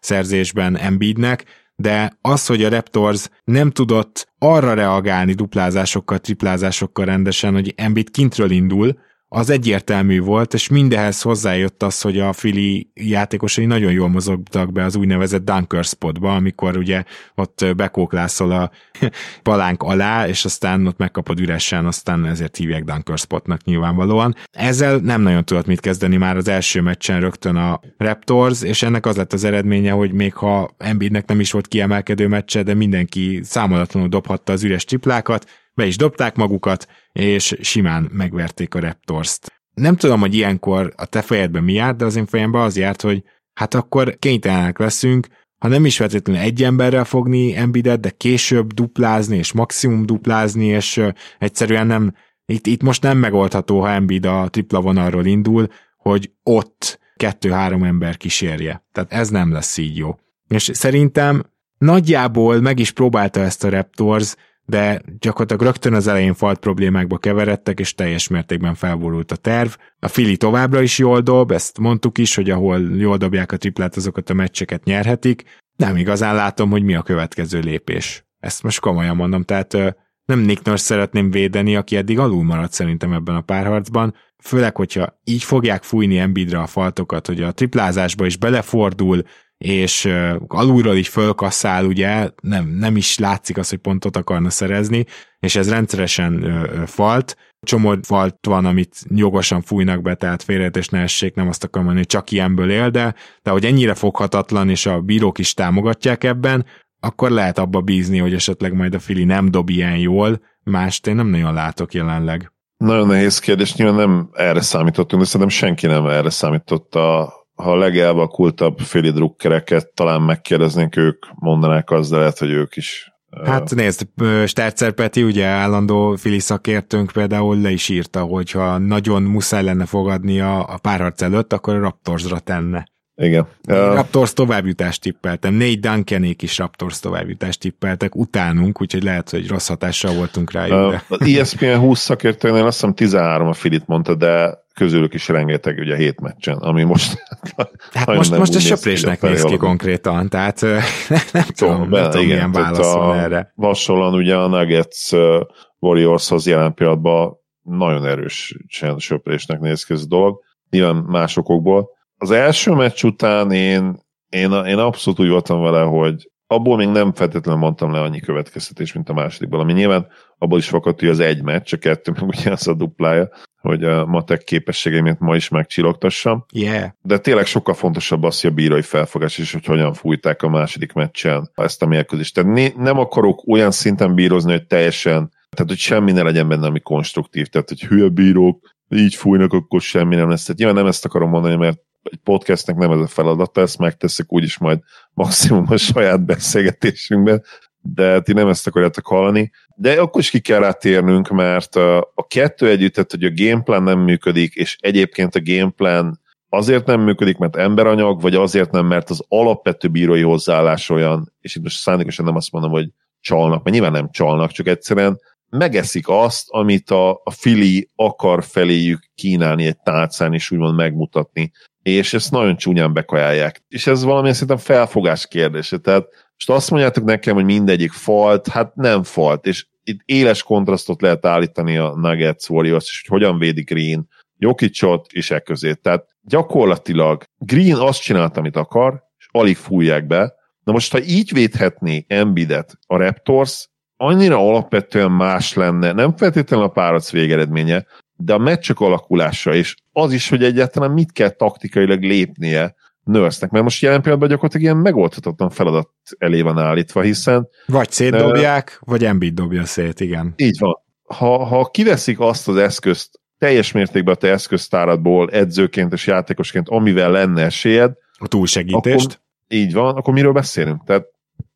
szerzésben Embiidnek, de az, hogy a Raptors nem tudott arra reagálni duplázásokkal, triplázásokkal rendesen, hogy Embiid kintről indul, az egyértelmű volt, és mindehez hozzájött az, hogy a Fili játékosai nagyon jól mozogtak be az úgynevezett dunker spotba, amikor ugye ott bekóklászol a (laughs) palánk alá, és aztán ott megkapod üresen, aztán ezért hívják dunker spotnak nyilvánvalóan. Ezzel nem nagyon tudott mit kezdeni már az első meccsen rögtön a Raptors, és ennek az lett az eredménye, hogy még ha Embiidnek nem is volt kiemelkedő meccse, de mindenki számolatlanul dobhatta az üres triplákat, be is dobták magukat, és simán megverték a Raptors-t. Nem tudom, hogy ilyenkor a te fejedben mi járt, de az én fejemben az járt, hogy hát akkor kénytelenek leszünk, ha nem is feltétlenül egy emberrel fogni Embidet, de később duplázni, és maximum duplázni, és egyszerűen nem, itt, itt most nem megoldható, ha Embiid a tripla vonalról indul, hogy ott kettő-három ember kísérje. Tehát ez nem lesz így jó. És szerintem nagyjából meg is próbálta ezt a Raptors, de gyakorlatilag rögtön az elején falt problémákba keveredtek, és teljes mértékben felborult a terv. A Fili továbbra is jól dob, ezt mondtuk is, hogy ahol jól dobják a triplát, azokat a meccseket nyerhetik. Nem igazán látom, hogy mi a következő lépés. Ezt most komolyan mondom, tehát nem Nick Nurse szeretném védeni, aki eddig alul maradt szerintem ebben a párharcban, főleg, hogyha így fogják fújni Embiidre a faltokat, hogy a triplázásba is belefordul, és alulról így fölkasszál, ugye, nem, nem is látszik az, hogy pontot akarna szerezni, és ez rendszeresen falt, csomó falt van, amit jogosan fújnak be, tehát félreértés ne essék, nem azt akarom mondani, hogy csak ilyenből él, de, de hogy ennyire foghatatlan, és a bírók is támogatják ebben, akkor lehet abba bízni, hogy esetleg majd a Fili nem dob ilyen jól, mást én nem nagyon látok jelenleg. Nagyon nehéz kérdés, nyilván nem erre számítottunk, de szerintem senki nem erre számított a ha a legelvakultabb féli drukkereket talán megkérdeznénk, ők mondanák azt, de lehet, hogy ők is Hát nézd, Stercer Peti, ugye állandó fili szakértőnk például le is írta, hogy ha nagyon muszáj lenne fogadni a, a párharc előtt, akkor a Raptorsra tenne. Igen. Raptors továbbjutást tippeltem. Négy Duncanék is Raptors továbbjutást tippeltek utánunk, úgyhogy lehet, hogy rossz hatással voltunk rájuk. De... Az ESPN 20 szakértőnél azt hiszem 13 a Filit mondta, de közülük is rengeteg ugye hét meccsen, ami most... Hát most, most a söprésnek néz ki konkrétan, tehát (laughs) nem tudom, nem tudom igen, milyen válasz van erre. Hasonlóan ugye a Nuggets Warriorshoz jelen pillanatban nagyon erősen söprésnek néz ki ez a dolog, nyilván más okokból. Az első meccs után én, én, én abszolút úgy voltam vele, hogy abból még nem feltétlenül mondtam le annyi következtetés, mint a másodikból, ami nyilván abból is fakadt, hogy az egy meccs, a kettő meg ugye az a duplája, hogy a matek képességeimet ma is megcsillogtassam. Yeah. De tényleg sokkal fontosabb az, hogy a bírói felfogás is, hogy hogyan fújták a második meccsen ezt a mérkőzést. Tehát né- nem akarok olyan szinten bírozni, hogy teljesen, tehát hogy semmi ne legyen benne, ami konstruktív. Tehát, hogy hülye bírók, így fújnak, akkor semmi nem lesz. Tehát nyilván nem ezt akarom mondani, mert egy podcastnek nem ez a feladata, ezt megteszik úgyis majd maximum a saját beszélgetésünkben, de ti nem ezt akarjátok hallani. De akkor is ki kell rátérnünk, mert a kettő együtt, tehát hogy a gameplan nem működik, és egyébként a gameplan azért nem működik, mert emberanyag, vagy azért nem, mert az alapvető bírói hozzáállás olyan, és itt most szándékosan nem azt mondom, hogy csalnak, mert nyilván nem csalnak, csak egyszerűen megeszik azt, amit a, a Fili akar feléjük kínálni egy tálcán, és úgymond megmutatni és ezt nagyon csúnyán bekajálják. És ez valamilyen szerintem felfogás kérdése. Tehát és azt mondjátok nekem, hogy mindegyik falt, hát nem falt, és itt éles kontrasztot lehet állítani a Nuggets Warriors, és hogy hogyan védik Green, Jokicot és e közé. Tehát gyakorlatilag Green azt csinált, amit akar, és alig fújják be. Na most, ha így védhetné Embidet a Raptors, annyira alapvetően más lenne, nem feltétlenül a párac végeredménye, de a meccsek alakulása, és az is, hogy egyáltalán mit kell taktikailag lépnie nurse mert most jelen pillanatban gyakorlatilag ilyen megoldhatatlan feladat elé van állítva, hiszen... Vagy szétdobják, uh, vagy Embiid dobja szét, igen. Így van. Ha, ha kiveszik azt az eszközt teljes mértékben a te eszköztáradból edzőként és játékosként, amivel lenne esélyed, a túlsegítést. Akkor, így van, akkor miről beszélünk? Tehát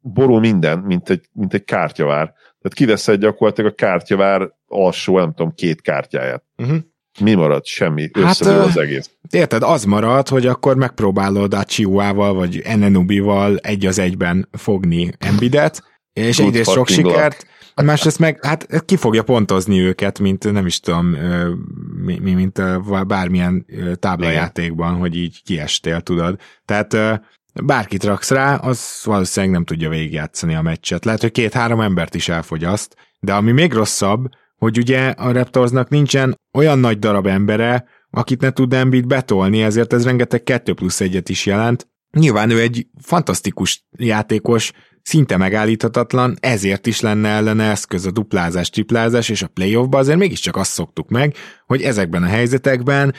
borul minden, mint egy, mint egy kártyavár. Tehát kiveszed gyakorlatilag a kártyavár alsó, nem tudom, két kártyáját. Uh-huh. Mi marad? Semmi. Hát, az egész. Érted, az marad, hogy akkor megpróbálod a Chihuával vagy Enenubival egy az egyben fogni Embidet, és Good egyrészt sok sikert, luck Másrészt meg, hát ki fogja pontozni őket, mint nem is tudom, mint bármilyen táblajátékban, hogy így kiestél, tudod. Tehát bárkit raksz rá, az valószínűleg nem tudja végigjátszani a meccset. Lehet, hogy két-három embert is elfogyaszt, de ami még rosszabb, hogy ugye a Raptorsnak nincsen olyan nagy darab embere, akit ne tud Embiid betolni, ezért ez rengeteg 2 plusz egyet is jelent. Nyilván ő egy fantasztikus játékos, szinte megállíthatatlan, ezért is lenne ellene eszköz a duplázás, triplázás, és a playoffba azért mégiscsak azt szoktuk meg, hogy ezekben a helyzetekben,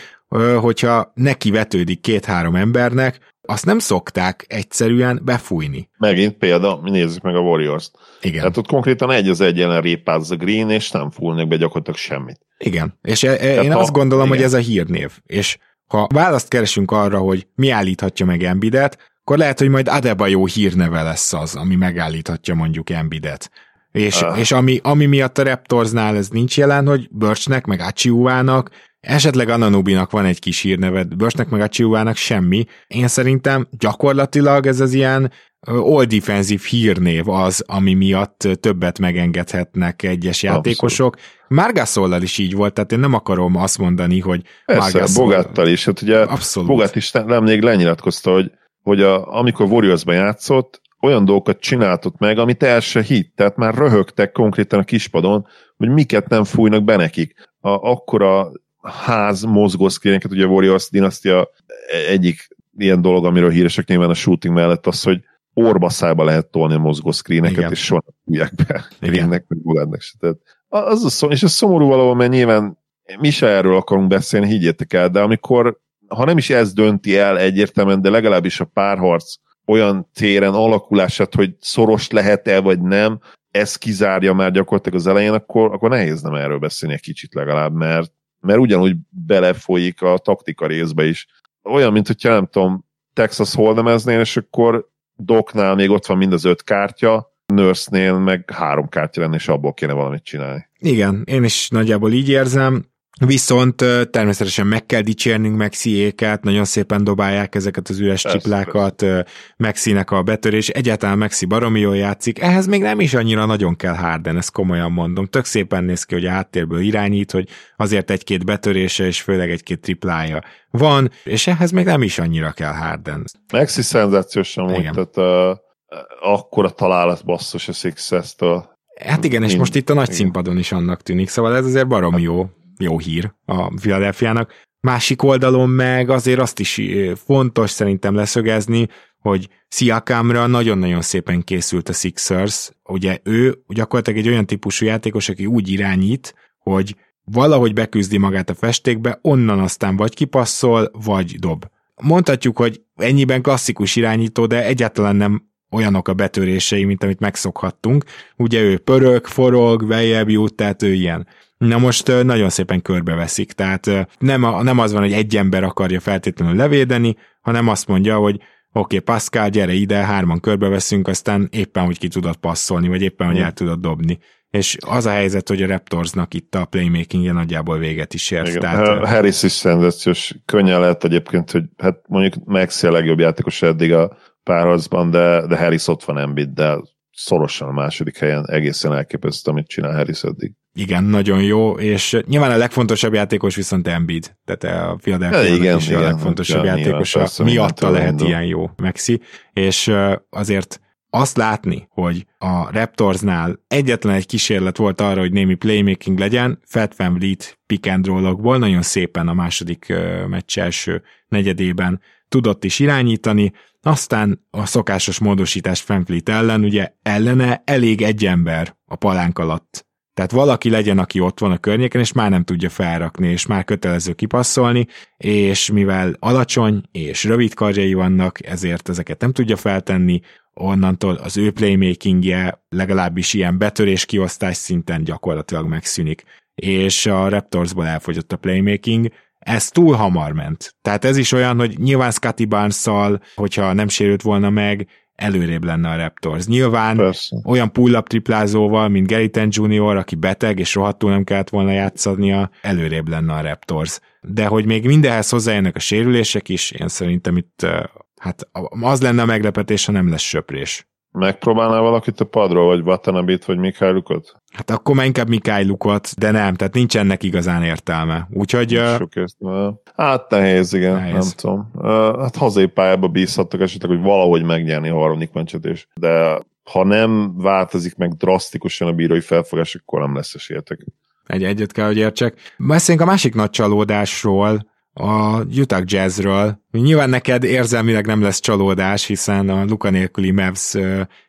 hogyha neki vetődik két-három embernek, azt nem szokták egyszerűen befújni. Megint példa, mi nézzük meg a Warriors-t. Igen. Tehát ott konkrétan egy az egy ellen répáz a Green, és nem fúlnak be gyakorlatilag semmit. Igen, és e- e- én ha, azt gondolom, igen. hogy ez a hírnév, és ha választ keresünk arra, hogy mi állíthatja meg Embidet, akkor lehet, hogy majd Adebayo hírneve lesz az, ami megállíthatja mondjuk Embidet. És, uh. és ami, ami miatt a Raptorsnál ez nincs jelen, hogy Birchnek, meg Achiuvának, esetleg Ananubinak van egy kis hírneve, Birchnek, meg Achiuvának semmi. Én szerintem gyakorlatilag ez az ilyen all defensive hírnév az, ami miatt többet megengedhetnek egyes játékosok. Margasollal is így volt, tehát én nem akarom azt mondani, hogy Persze, Bogattal is, hát ugye Abszolút. Bogat is még lenyilatkozta, hogy hogy a, amikor Warriorsban játszott, olyan dolgokat csináltott meg, amit el se hitt, tehát már röhögtek konkrétan a kispadon, hogy miket nem fújnak be nekik. A, akkora ház mozgószkréneket, ugye a Warriors dinasztia egyik ilyen dolog, amiről híresek nyilván a shooting mellett az, hogy orbaszába lehet tolni a mozgószkréneket, és soha nem be Greennek, meg Bulletnek se. Tehát az a szom, és ez szomorú valahol, mert nyilván mi se erről akarunk beszélni, higgyétek el, de amikor ha nem is ez dönti el egyértelműen, de legalábbis a párharc olyan téren alakulását, hogy szoros lehet-e vagy nem, ez kizárja már gyakorlatilag az elején, akkor, akkor nehéz nem erről beszélni egy kicsit legalább, mert, mert ugyanúgy belefolyik a taktika részbe is. Olyan, mint hogyha nem tudom, Texas holdemeznél, és akkor Doknál még ott van mind az öt kártya, Nurse-nél meg három kártya lenne, és abból kéne valamit csinálni. Igen, én is nagyjából így érzem. Viszont természetesen meg kell dicsérnünk Mexiéket, nagyon szépen dobálják ezeket az üres persze, csiplákat, Mexinek a betörés, egyáltalán Mexi baromi jól játszik, ehhez még nem is annyira nagyon kell Harden, ezt komolyan mondom. Tök szépen néz ki, hogy a háttérből irányít, hogy azért egy-két betörése és főleg egy-két triplája van, és ehhez még nem is annyira kell Harden. Mexi szenzációsan volt, tehát uh, akkora találat basszus a Sixers-től. Hát igen, és most itt a nagy színpadon is annak tűnik, szóval ez azért barom jó jó hír a Philadelphiának. Másik oldalon meg azért azt is fontos szerintem leszögezni, hogy Siakamra nagyon-nagyon szépen készült a Sixers. Ugye ő gyakorlatilag egy olyan típusú játékos, aki úgy irányít, hogy valahogy beküzdi magát a festékbe, onnan aztán vagy kipasszol, vagy dob. Mondhatjuk, hogy ennyiben klasszikus irányító, de egyáltalán nem olyanok a betörései, mint amit megszokhattunk. Ugye ő pörög, forog, vejjebb jut, tehát ő ilyen. Na most nagyon szépen körbeveszik, tehát nem, nem az van, hogy egy ember akarja feltétlenül levédeni, hanem azt mondja, hogy oké, okay, Pascal, gyere ide, hárman körbeveszünk, aztán éppen, hogy ki tudod passzolni, vagy éppen, hogy el tudod dobni. És az a helyzet, hogy a Raptorsnak itt a playmaking nagyjából véget is ért. Igen. Tehát, Harris is szenzációs, könnyen lehet egyébként, hogy hát mondjuk Maxi a legjobb játékos eddig a párharcban, de, de Harris ott van Embiid, de szorosan a második helyen egészen elképesztő, amit csinál Harris eddig. Igen, nagyon jó, és nyilván a legfontosabb játékos viszont Embiid, tehát a Philadelphia igen, is igen, a legfontosabb játékos, miatta lehet ilyen jó Maxi, és azért azt látni, hogy a Raptorsnál egyetlen egy kísérlet volt arra, hogy némi playmaking legyen, Fat Van Vliet pick and roll nagyon szépen a második meccs első negyedében tudott is irányítani, aztán a szokásos módosítás Fanfleet ellen, ugye ellene elég egy ember a palánk alatt. Tehát valaki legyen, aki ott van a környéken, és már nem tudja felrakni, és már kötelező kipasszolni, és mivel alacsony és rövid karjai vannak, ezért ezeket nem tudja feltenni, onnantól az ő playmakingje legalábbis ilyen betörés kiosztás szinten gyakorlatilag megszűnik. És a Raptorsból elfogyott a playmaking, ez túl hamar ment. Tehát ez is olyan, hogy nyilván Scotty barnes hogyha nem sérült volna meg, előrébb lenne a Raptors. Nyilván Persze. olyan pull-up triplázóval, mint Geriton Junior, aki beteg, és rohadtul nem kellett volna játszania, előrébb lenne a Raptors. De hogy még mindenhez hozzájönnek a sérülések is, én szerintem itt hát az lenne a meglepetés, ha nem lesz söprés. Megpróbálnál valakit a padról, vagy Watanabit, vagy Mikhailukot? Hát akkor már inkább Mikhailukot, de nem, tehát nincs ennek igazán értelme. Úgyhogy... Sok értelme. Hát nehéz, igen, nehéz. nem tudom. Hát hazai pályába bízhattak esetleg, hogy valahogy megnyerni a harmadik meccset is. De ha nem változik meg drasztikusan a bírói felfogás, akkor nem lesz esélyetek. Egy egyet kell, hogy értsek. Beszéljünk a másik nagy csalódásról, a Utah Jazzről. Nyilván neked érzelmileg nem lesz csalódás, hiszen a Luka nélküli Mavs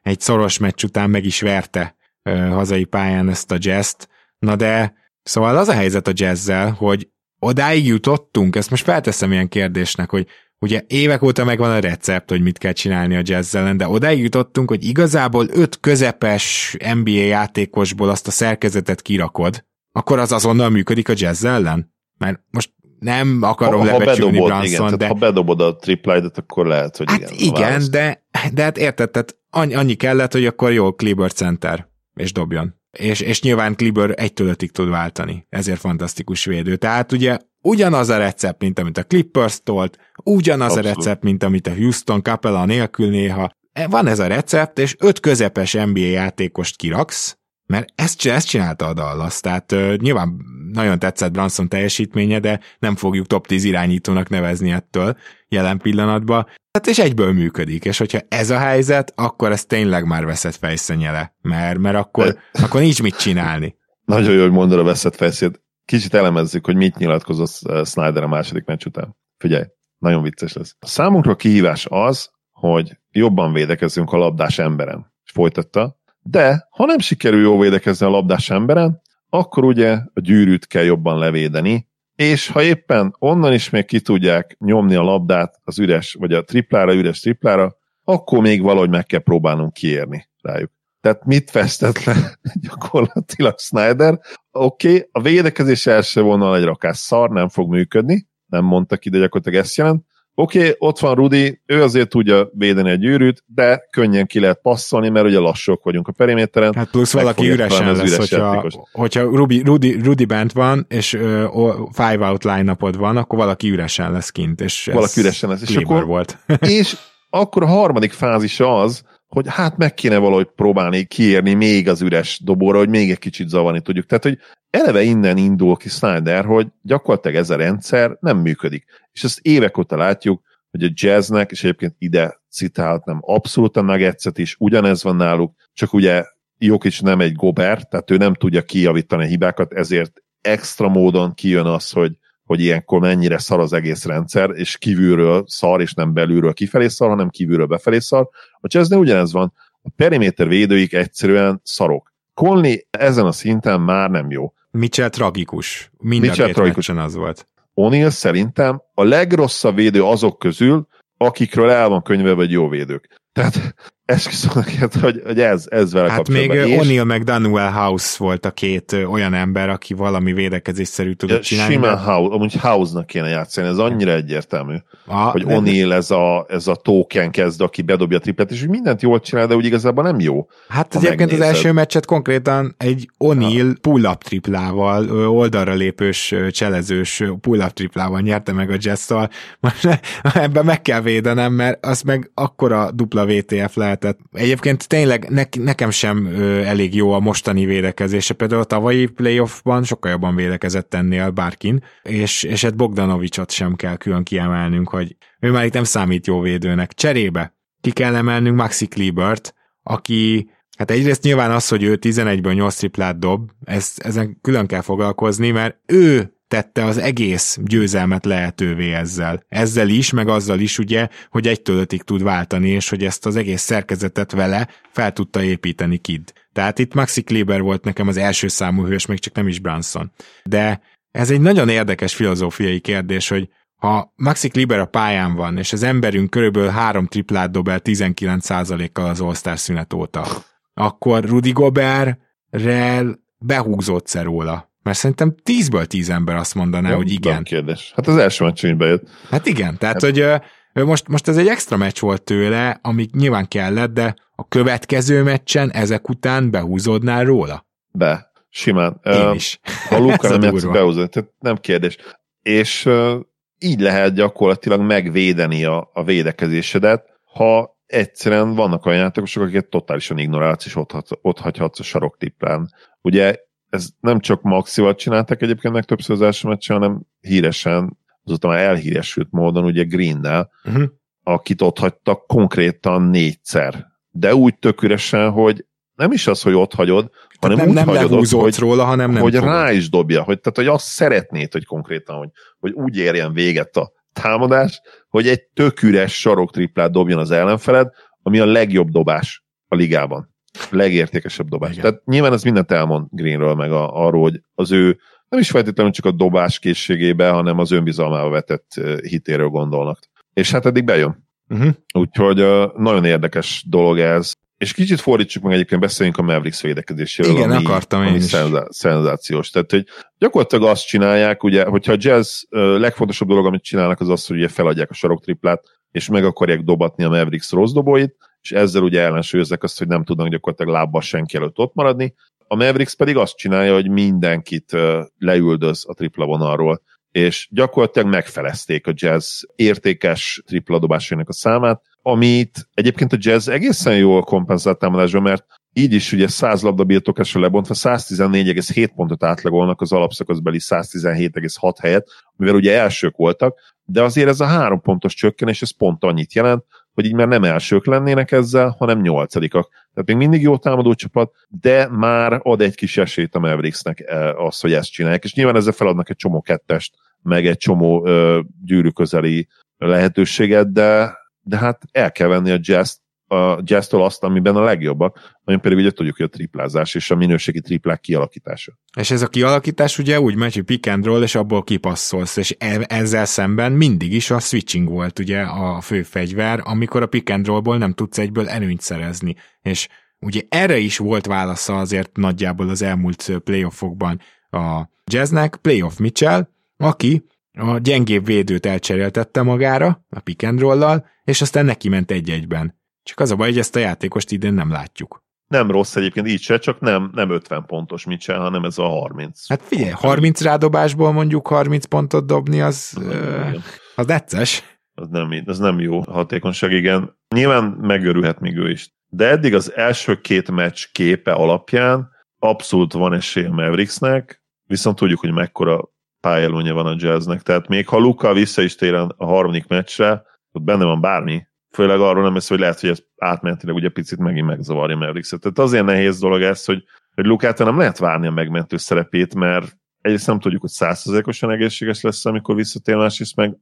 egy szoros meccs után meg is verte hazai pályán ezt a jazz Na de, szóval az a helyzet a jazzzel, hogy odáig jutottunk, ezt most felteszem ilyen kérdésnek, hogy ugye évek óta megvan a recept, hogy mit kell csinálni a jazz ellen, de odáig jutottunk, hogy igazából öt közepes NBA játékosból azt a szerkezetet kirakod, akkor az azonnal működik a jazz ellen? Mert most nem akarom ha, lebecsülni ha bedobod, igen, de... Ha bedobod a triplidet, akkor lehet, hogy hát igen. igen, de, de hát érted, tehát annyi, annyi kellett, hogy akkor jó Kleber center, és dobjon. És, és nyilván Kleber egytől ötig tud váltani, ezért fantasztikus védő. Tehát ugye ugyanaz a recept, mint amit a Clippers tolt, ugyanaz Abszolút. a recept, mint amit a Houston Capella nélkül néha. Van ez a recept, és öt közepes NBA játékost kiraksz, mert ezt, ezt csinálta a Dallas, tehát uh, nyilván nagyon tetszett Branson teljesítménye, de nem fogjuk top 10 irányítónak nevezni ettől jelen pillanatban. Hát és egyből működik, és hogyha ez a helyzet, akkor ez tényleg már veszett fejszennyele, mert, mert akkor, (laughs) akkor nincs mit csinálni. Nagyon jó, hogy mondod a veszett fejszét. Kicsit elemezzük, hogy mit nyilatkozott Snyder a második meccs után. Figyelj, nagyon vicces lesz. A számunkra kihívás az, hogy jobban védekezzünk a labdás emberen. Folytatta, de ha nem sikerül jó védekezni a labdás emberen, akkor ugye a gyűrűt kell jobban levédeni, és ha éppen onnan is még ki tudják nyomni a labdát az üres, vagy a triplára, üres triplára, akkor még valahogy meg kell próbálnunk kiérni rájuk. Tehát mit vesztett le (laughs) gyakorlatilag Snyder? Oké, okay, a védekezés első vonal egy rakás szar, nem fog működni, nem mondtak ide gyakorlatilag ezt jelent, Oké, okay, ott van Rudi, ő azért tudja védeni a gyűrűt, de könnyen ki lehet passzolni, mert ugye lassok vagyunk a periméteren. Hát plusz valaki üresen lesz, üres hogyha, hogyha Rudy, Rudy, Rudy bent van, és uh, five out line van, akkor valaki üresen lesz kint. És valaki üresen lesz. És akkor, volt. (laughs) és akkor a harmadik fázis az, hogy hát meg kéne valahogy próbálni kiérni még az üres dobóra, hogy még egy kicsit zavarni tudjuk. Tehát, hogy eleve innen indul ki Snyder, hogy gyakorlatilag ez a rendszer nem működik. És ezt évek óta látjuk, hogy a jazznek, és egyébként ide citáltam abszolút a Nuggetset is, ugyanez van náluk, csak ugye Jokic nem egy gober, tehát ő nem tudja kijavítani a hibákat, ezért extra módon kijön az, hogy, hogy ilyenkor mennyire szar az egész rendszer, és kívülről szar, és nem belülről kifelé szar, hanem kívülről befelé szar. A jazznél ugyanez van, a periméter védőik egyszerűen szarok. Conley ezen a szinten már nem jó. Mitchell tragikus. Mind Mitchell a tragikus. az volt. O'Neal szerintem a legrosszabb védő azok közül, akikről el van könyve, vagy jó védők. Tehát esküszöm neked, hogy, hogy ez, ez vele Hát még O'Neill meg Daniel House volt a két olyan ember, aki valami védekezésszerű tudott ja, csinálni. Simán House, amúgy House-nak kéne játszani, ez annyira egyértelmű, a, hogy O'Neill ez a, ez a token kezd, aki bedobja a triplet, és mindent jól csinál, de úgy igazából nem jó. Hát egyébként az első meccset konkrétan egy O'Neill pull-up triplával, oldalra lépős, cselezős pull-up triplával nyerte meg a jazz Most (laughs) ebben meg kell védenem, mert az meg akkora dupla VTF lehet lehetett. Egyébként tényleg ne, nekem sem ö, elég jó a mostani védekezése, például a tavalyi playoffban sokkal jobban védekezett ennél bárkin, és, és hát Bogdanovicsot sem kell külön kiemelnünk, hogy ő már itt nem számít jó védőnek. Cserébe ki kell emelnünk Maxi Klebert, aki Hát egyrészt nyilván az, hogy ő 11-ből 8 triplát dob, ez, ezen külön kell foglalkozni, mert ő tette az egész győzelmet lehetővé ezzel. Ezzel is, meg azzal is ugye, hogy egytől ötig tud váltani, és hogy ezt az egész szerkezetet vele fel tudta építeni Kid. Tehát itt Maxi Kleber volt nekem az első számú hős, még csak nem is Branson. De ez egy nagyon érdekes filozófiai kérdés, hogy ha Maxi Kleber a pályán van, és az emberünk körülbelül három triplát dob el 19%-kal az All-Star szünet óta, akkor Rudy Gobert-rel behúgzott róla. Mert szerintem 10-ből 10 ember azt mondaná, ja, hogy igen. kérdés. Hát az első meccsen bejött. Hát igen, tehát hát... hogy most, most ez egy extra meccs volt tőle, ami nyilván kellett, de a következő meccsen ezek után behúzódnál róla? Be, simán. Én uh, is. Ha Luka (laughs) nem játszik behúzódni, tehát nem kérdés. És uh, így lehet gyakorlatilag megvédeni a, a védekezésedet, ha egyszerűen vannak olyan játékosok, akiket totálisan ignorálsz, és ott, ott hagyhatsz a saroktiplán. Ugye ez nem csak Maxival csinálták egyébként meg többször az első meccsen, hanem híresen, azóta már elhíresült módon, ugye Greennel, uh-huh. akit ott hagytak konkrétan négyszer. De úgy töküresen, hogy nem is az, hogy ott hagyod, hanem nem, úgy nem hagyod hogy, róla, hanem nem hogy rá is dobja, hogy, tehát, hogy azt szeretnéd, hogy konkrétan, hogy, hogy úgy érjen véget a támadás, hogy egy tök üres saroktriplát dobjon az ellenfeled, ami a legjobb dobás a ligában. Legértékesebb dobás. Igen. Tehát nyilván ez mindent elmond Greenről, meg a, arról, hogy az ő nem is feltétlenül csak a dobás készségébe, hanem az önbizalmába vetett hitéről gondolnak. És hát eddig bejön. Uh-huh. Úgyhogy uh, nagyon érdekes dolog ez. És kicsit fordítsuk meg egyébként, beszéljünk a Mavericks védekezéséről. Igen, ami, akartam én ami is. Szenzá- szenzációs. Tehát, hogy gyakorlatilag azt csinálják, ugye, hogyha a jazz uh, legfontosabb dolog, amit csinálnak, az az, hogy ugye feladják a saroktriplát, és meg akarják dobatni a Mavericks rossz dobóit, és ezzel ugye ellensúlyoznak azt, hogy nem tudnak gyakorlatilag lábbal senki előtt ott maradni. A Mavericks pedig azt csinálja, hogy mindenkit leüldöz a tripla vonalról, és gyakorlatilag megfelezték a jazz értékes tripla dobásainak a számát, amit egyébként a jazz egészen jól kompenzált támadásban, mert így is ugye 100 labda birtokásra lebontva 114,7 pontot átlagolnak az alapszakaszbeli 117,6 helyet, mivel ugye elsők voltak, de azért ez a három pontos csökkenés, ez pont annyit jelent, hogy így már nem elsők lennének ezzel, hanem nyolcadikak. Tehát még mindig jó támadó csapat, de már ad egy kis esélyt a Mavericksnek eh, az, hogy ezt csinálják. És nyilván ezzel feladnak egy csomó kettest, meg egy csomó ö, gyűrű közeli lehetőséget, de de hát el kell venni a jazz a jazztől azt, amiben a legjobbak, ami pedig ugye tudjuk, hogy a triplázás és a minőségi triplák kialakítása. És ez a kialakítás ugye úgy megy, hogy pick and roll, és abból kipasszolsz, és e- ezzel szemben mindig is a switching volt ugye a fő fegyver, amikor a pick and rollból nem tudsz egyből előnyt szerezni. És ugye erre is volt válasza azért nagyjából az elmúlt playoffokban a jazznek, playoff Mitchell, aki a gyengébb védőt elcseréltette magára a pick and roll és aztán neki ment egy-egyben. Csak az a baj, hogy ezt a játékost idén nem látjuk. Nem rossz egyébként így se, csak nem, nem 50 pontos Mitchell, hanem ez a 30. Hát figyelj, 30 rádobásból mondjuk 30 pontot dobni, az, ö, az necces. Az nem, az nem jó hatékonyság, igen. Nyilván megörülhet még ő is. De eddig az első két meccs képe alapján abszolút van esély a Mavericksnek, viszont tudjuk, hogy mekkora pályelőnye van a jazznek. Tehát még ha Luka vissza is tér a harmadik meccsre, ott benne van bármi, főleg arról nem lesz, hogy lehet, hogy ez átmentileg ugye picit megint megzavarja Mavericks-et. Tehát azért nehéz dolog ez, hogy, hogy Lukától nem lehet várni a megmentő szerepét, mert egyrészt nem tudjuk, hogy százszerzékosan egészséges lesz, amikor visszatér, másrészt meg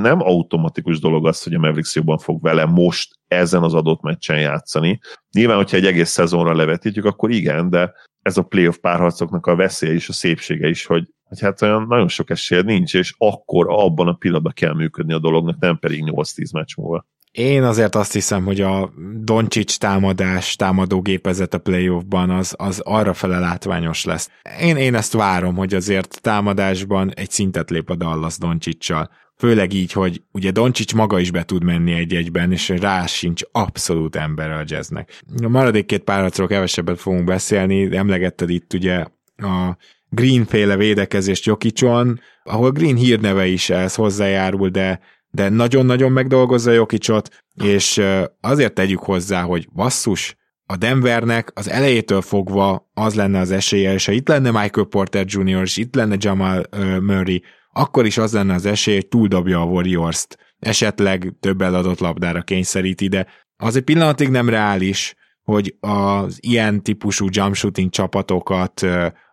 nem automatikus dolog az, hogy a Mavericks jobban fog vele most ezen az adott meccsen játszani. Nyilván, hogyha egy egész szezonra levetítjük, akkor igen, de ez a playoff párharcoknak a veszélye is, a szépsége is, hogy, hogy hát olyan nagyon sok esély nincs, és akkor abban a pillanatban kell működni a dolognak, nem pedig 8-10 meccs múlva. Én azért azt hiszem, hogy a Doncsics támadás, támadógépezet a playoffban az, az arra fele látványos lesz. Én, én ezt várom, hogy azért támadásban egy szintet lép a Dallas Doncsicsal. Főleg így, hogy ugye Doncsics maga is be tud menni egy-egyben, és rá sincs abszolút ember a jazznek. A maradék két párharcról kevesebbet fogunk beszélni, emlegetted itt ugye a Green-féle védekezést Jokicson, ahol Green hírneve is ez hozzájárul, de de nagyon-nagyon megdolgozza Jokicsot, és azért tegyük hozzá, hogy basszus, a Denvernek az elejétől fogva az lenne az esélye, és ha itt lenne Michael Porter Jr., és itt lenne Jamal Murray, akkor is az lenne az esély, hogy túldobja a Warriors-t, esetleg több eladott labdára kényszeríti, de az egy pillanatig nem reális, hogy az ilyen típusú jump shooting csapatokat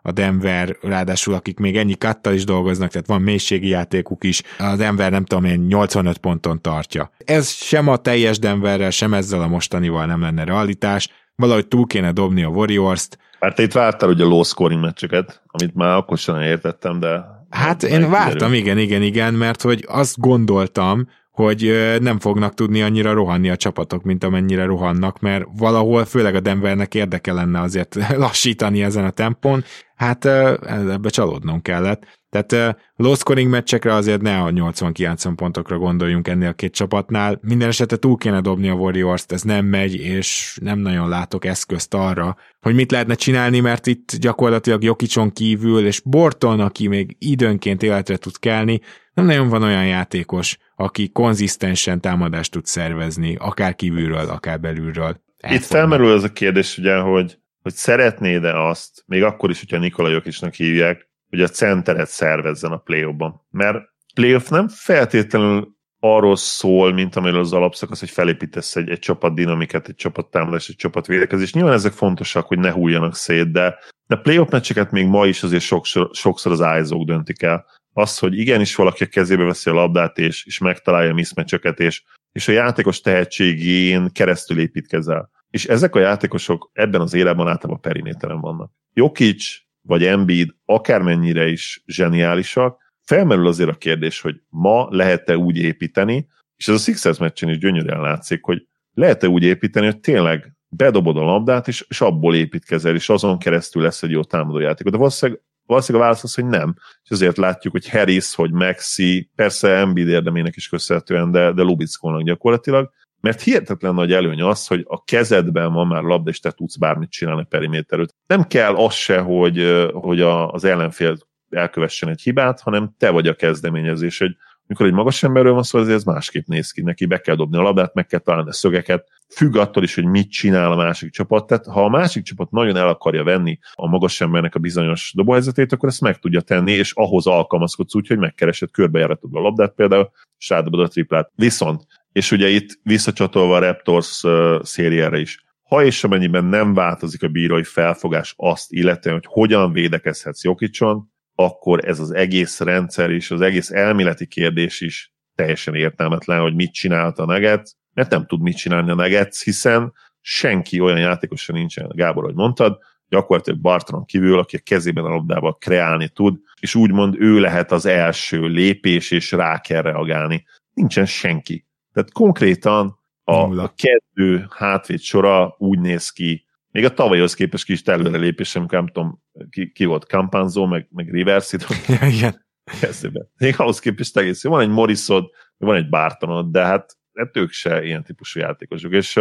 a Denver, ráadásul akik még ennyi kattal is dolgoznak, tehát van mélységi játékuk is, a Denver nem tudom én 85 ponton tartja. Ez sem a teljes Denverrel, sem ezzel a mostanival nem lenne realitás, valahogy túl kéne dobni a Warriors-t. Te itt vártál ugye low scoring meccseket, amit már akkor sem értettem, de... Hát én vártam, igen, igen, igen, mert hogy azt gondoltam, hogy nem fognak tudni annyira rohanni a csapatok, mint amennyire rohannak, mert valahol főleg a Denvernek érdeke lenne azért (laughs) lassítani ezen a tempón, hát ebbe csalódnom kellett. Tehát low scoring meccsekre azért ne a 80-90 pontokra gondoljunk ennél a két csapatnál. Minden esetre túl kéne dobni a Warriors-t, ez nem megy, és nem nagyon látok eszközt arra, hogy mit lehetne csinálni, mert itt gyakorlatilag Jokicson kívül, és Borton, aki még időnként életre tud kelni, nem nagyon van olyan játékos, aki konzisztensen támadást tud szervezni, akár kívülről, akár belülről. Elfogni. Itt felmerül az a kérdés, ugye, hogy, hogy szeretnéd-e azt, még akkor is, hogyha Nikola Jokicnak hívják, hogy a centeret szervezzen a play ban Mert playoff nem feltétlenül arról szól, mint amiről az alapszakasz, hogy felépítesz egy, egy csapat dinamikát, egy csapat támadás, egy csapat védekezés. Nyilván ezek fontosak, hogy ne hújjanak szét, de de playoff meccseket még ma is azért sokszor, sokszor az ájzók döntik el az, hogy igenis valaki a kezébe veszi a labdát, és, és megtalálja a miszmecsöket, és, és a játékos tehetségén keresztül építkezel. És ezek a játékosok ebben az életben általában periméteren vannak. Jokic vagy Embiid akármennyire is zseniálisak, felmerül azért a kérdés, hogy ma lehet-e úgy építeni, és ez a Sixers meccsen is gyönyörűen látszik, hogy lehet-e úgy építeni, hogy tényleg bedobod a labdát, és, és abból építkezel, és azon keresztül lesz egy jó támadójáték. De valószínűleg valószínűleg a válasz az, hogy nem. És azért látjuk, hogy Harris, hogy Maxi, persze Embiid érdemének is köszönhetően, de, de Lubickolnak gyakorlatilag, mert hihetetlen nagy előny az, hogy a kezedben van már labda, és te tudsz bármit csinálni periméterült. Nem kell az se, hogy, hogy az ellenfél elkövessen egy hibát, hanem te vagy a kezdeményezés, hogy mikor egy magas emberről van szó, azért ez másképp néz ki. Neki be kell dobni a labdát, meg kell találni a szögeket, függ attól is, hogy mit csinál a másik csapat. Tehát ha a másik csapat nagyon el akarja venni a magas embernek a bizonyos dobóhelyzetét, akkor ezt meg tudja tenni, és ahhoz alkalmazkodsz úgy, hogy megkeresed, körbejáratod a labdát például, és rádobod a triplát. Viszont, és ugye itt visszacsatolva a Raptors szériára is, ha és amennyiben nem változik a bírói felfogás azt illetően, hogy hogyan védekezhetsz Jokicson, akkor ez az egész rendszer és az egész elméleti kérdés is teljesen értelmetlen, hogy mit csinált a Neget, mert nem tud mit csinálni a Nuggets, hiszen senki olyan játékosan nincsen, Gábor, hogy mondtad, gyakorlatilag Bartron kívül, aki a kezében a labdával kreálni tud, és úgymond ő lehet az első lépés, és rá kell reagálni. Nincsen senki. Tehát konkrétan a, a kettő hátvéd sora úgy néz ki, még a tavalyhoz képest kis előrelépés, amikor nem tudom, ki, ki volt, Campanzo, meg, meg Rivers, ja, (laughs) igen. Eszébe. Még ahhoz képest egész. Van egy Morrisod, van egy Bartonod, de hát hát ők se ilyen típusú játékosok. És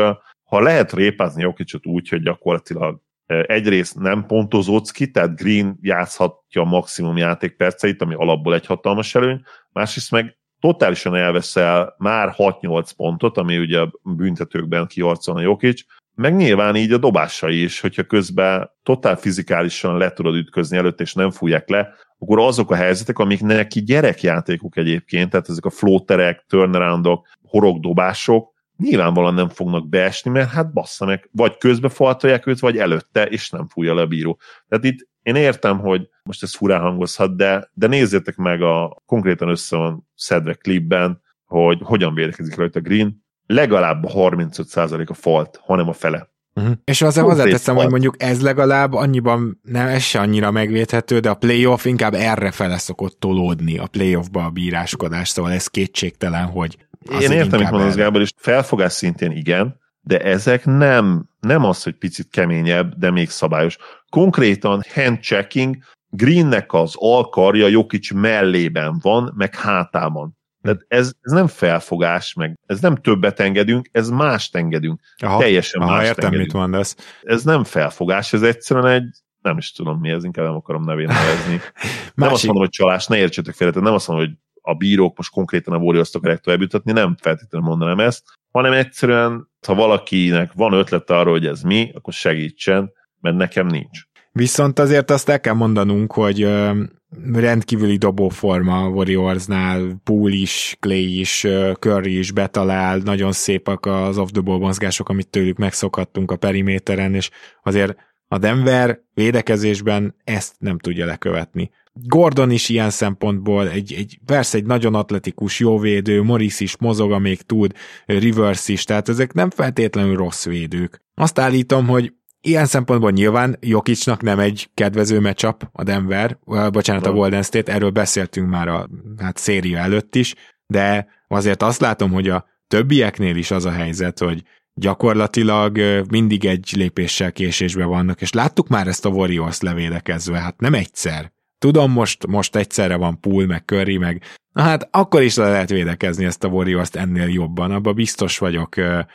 ha lehet répázni Jokicsot úgy, hogy gyakorlatilag egyrészt nem pontozódsz ki, tehát Green játszhatja maximum játékperceit, ami alapból egy hatalmas előny, másrészt meg totálisan elveszel már 6-8 pontot, ami ugye a büntetőkben kiharcol a Jokic, meg nyilván így a dobásai is, hogyha közben totál fizikálisan le tudod ütközni előtt, és nem fújják le, akkor azok a helyzetek, amik neki gyerekjátékok egyébként, tehát ezek a flóterek, turnaroundok, horogdobások, nyilvánvalóan nem fognak beesni, mert hát bassza meg, vagy közbe faltolják őt, vagy előtte, és nem fújja le a bíró. Tehát itt én értem, hogy most ez furán hangozhat, de, de nézzétek meg a konkrétan össze van szedve klipben, hogy hogyan védekezik rajta Green, legalább a 35% a falt, hanem a fele. Uh-huh. És azért hozzáteszem, hogy mondjuk ez legalább annyiban nem, ez se annyira megvédhető, de a playoff inkább erre fele szokott tolódni a playoffba a bíráskodás, szóval ez kétségtelen, hogy Én értem, mit mondasz, Gábor, és felfogás szintén igen, de ezek nem, nem az, hogy picit keményebb, de még szabályos. Konkrétan handchecking, Greennek az alkarja Jokic mellében van, meg hátában. Tehát ez, ez nem felfogás, meg ez nem többet engedünk, ez mást engedünk. Aha, Teljesen aha, mást értem, engedünk. mit mondasz. Ez nem felfogás, ez egyszerűen egy, nem is tudom mi ez, inkább nem akarom nevén (laughs) nevezni. nem azt mondom, hogy csalás, ne értsétek félre, nem azt mondom, hogy a bírók most konkrétan a Warriors-t akarják tovább nem feltétlenül mondanám ezt, hanem egyszerűen, ha valakinek van ötlet arról, hogy ez mi, akkor segítsen, mert nekem nincs. Viszont azért azt el kell mondanunk, hogy rendkívüli dobóforma a Warriorsnál, Poole is, Clay is, Curry is betalál, nagyon szépek az off-the-ball mozgások, amit tőlük megszokhattunk a periméteren, és azért a Denver védekezésben ezt nem tudja lekövetni. Gordon is ilyen szempontból egy, egy persze egy nagyon atletikus, jó védő, Morris is mozog, amíg tud, Rivers is, tehát ezek nem feltétlenül rossz védők. Azt állítom, hogy Ilyen szempontból nyilván Jokicsnak nem egy kedvező meccsap a Denver, bocsánat, a Golden State, erről beszéltünk már a hát széria előtt is, de azért azt látom, hogy a többieknél is az a helyzet, hogy gyakorlatilag mindig egy lépéssel késésbe vannak, és láttuk már ezt a Warriors levédekezve, hát nem egyszer. Tudom, most, most egyszerre van Pool, meg Curry, meg Na hát akkor is le lehet védekezni ezt a warriors ennél jobban, abba biztos vagyok,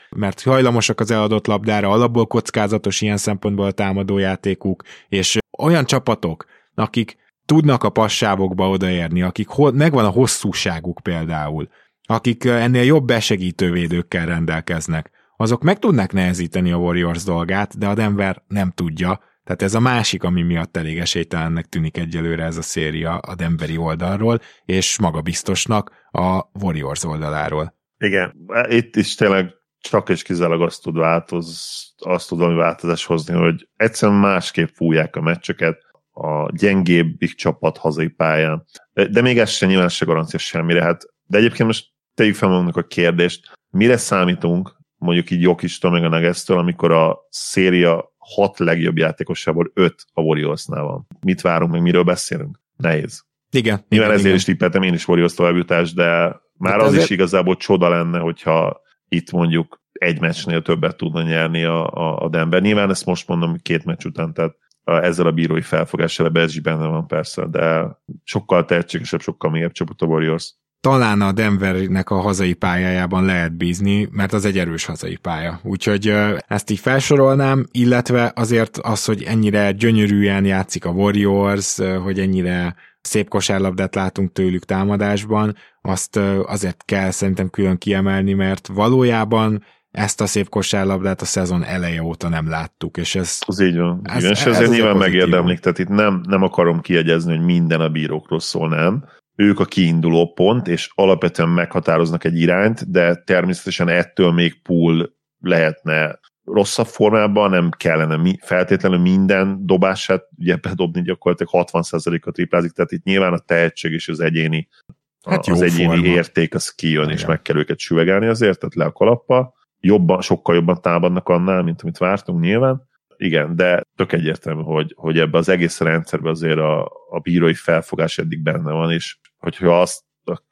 mert hajlamosak az eladott labdára, alapból kockázatos ilyen szempontból a támadójátékuk, és olyan csapatok, akik tudnak a passávokba odaérni, akik ho- megvan a hosszúságuk például, akik ennél jobb besegítő védőkkel rendelkeznek, azok meg tudnak nehezíteni a Warriors dolgát, de a Denver nem tudja, tehát ez a másik, ami miatt elég esélytelennek tűnik egyelőre ez a széria a Denveri oldalról, és magabiztosnak a Warriors oldaláról. Igen, itt is tényleg csak és kizárólag azt tud változ, azt tud valami változás hozni, hogy egyszerűen másképp fújják a meccseket a gyengébbik csapat hazai pályán. De még ez sem nyilván se garancia semmire. Hát, de egyébként most tegyük fel magunknak a kérdést, mire számítunk, mondjuk így Jokistól, meg a Negesztől, amikor a széria hat legjobb játékosából öt a Warriorsnál van. Mit várunk, meg miről beszélünk? Nehéz. Igen. Nyilván igen, ezért igen. is tippeltem én is Warriors továbbjutás, de már Hát az is igazából csoda lenne, hogyha itt mondjuk egy meccsnél többet tudna nyerni a, a, a Denver. Nyilván ezt most mondom két meccs után, tehát a- ezzel a bírói felfogással ebbe ez is benne van persze, de sokkal tehetségesebb, sokkal mélyebb csapat a Warriors. Talán a Denvernek a hazai pályájában lehet bízni, mert az egy erős hazai pálya. Úgyhogy ezt így felsorolnám, illetve azért az, hogy ennyire gyönyörűen játszik a Warriors, hogy ennyire szép kosárlabdát látunk tőlük támadásban, azt azért kell szerintem külön kiemelni, mert valójában ezt a szép kosárlabdát a szezon eleje óta nem láttuk, és ez Az így van. Ez- Ez, Igen, és ez ezért azért nyilván megérdemlik, tehát itt nem, nem akarom kiegyezni, hogy minden a bírókról szól, nem. Ők a kiinduló pont, és alapvetően meghatároznak egy irányt, de természetesen ettől még pool lehetne rosszabb formában, nem kellene mi, feltétlenül minden dobását ugye bedobni gyakorlatilag 60%-a triplázik, tehát itt nyilván a tehetség és az egyéni, Hát az egyéni forma. érték az kijön, és Igen. meg kell őket süvegelni azért, tehát le a kalappal. Jobban, sokkal jobban támadnak annál, mint amit vártunk nyilván. Igen, de tök egyértelmű, hogy, hogy ebbe az egész rendszerben azért a, a bírói felfogás eddig benne van, és hogyha azt,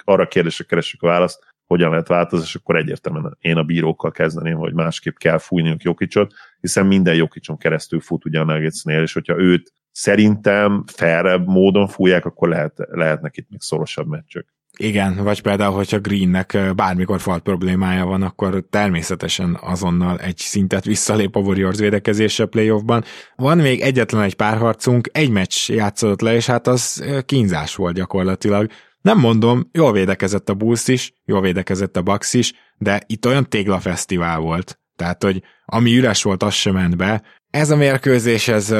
arra a kérdésre keressük a választ, hogyan lehet változás, akkor egyértelműen én a bírókkal kezdeném, hogy másképp kell fújniuk Jokicsot, hiszen minden Jokicson keresztül fut ugye a Nuggetsnél, és hogyha őt szerintem felrebb módon fújják, akkor lehet, lehetnek itt még szorosabb meccsök. Igen, vagy például, hogyha Greennek bármikor falt problémája van, akkor természetesen azonnal egy szintet visszalép a Warriors védekezése playoffban. Van még egyetlen egy párharcunk, egy meccs játszódott le, és hát az kínzás volt gyakorlatilag. Nem mondom, jól védekezett a Bulls is, jól védekezett a Bucks is, de itt olyan téglafesztivál volt. Tehát, hogy ami üres volt, az sem ment be. Ez a mérkőzés ez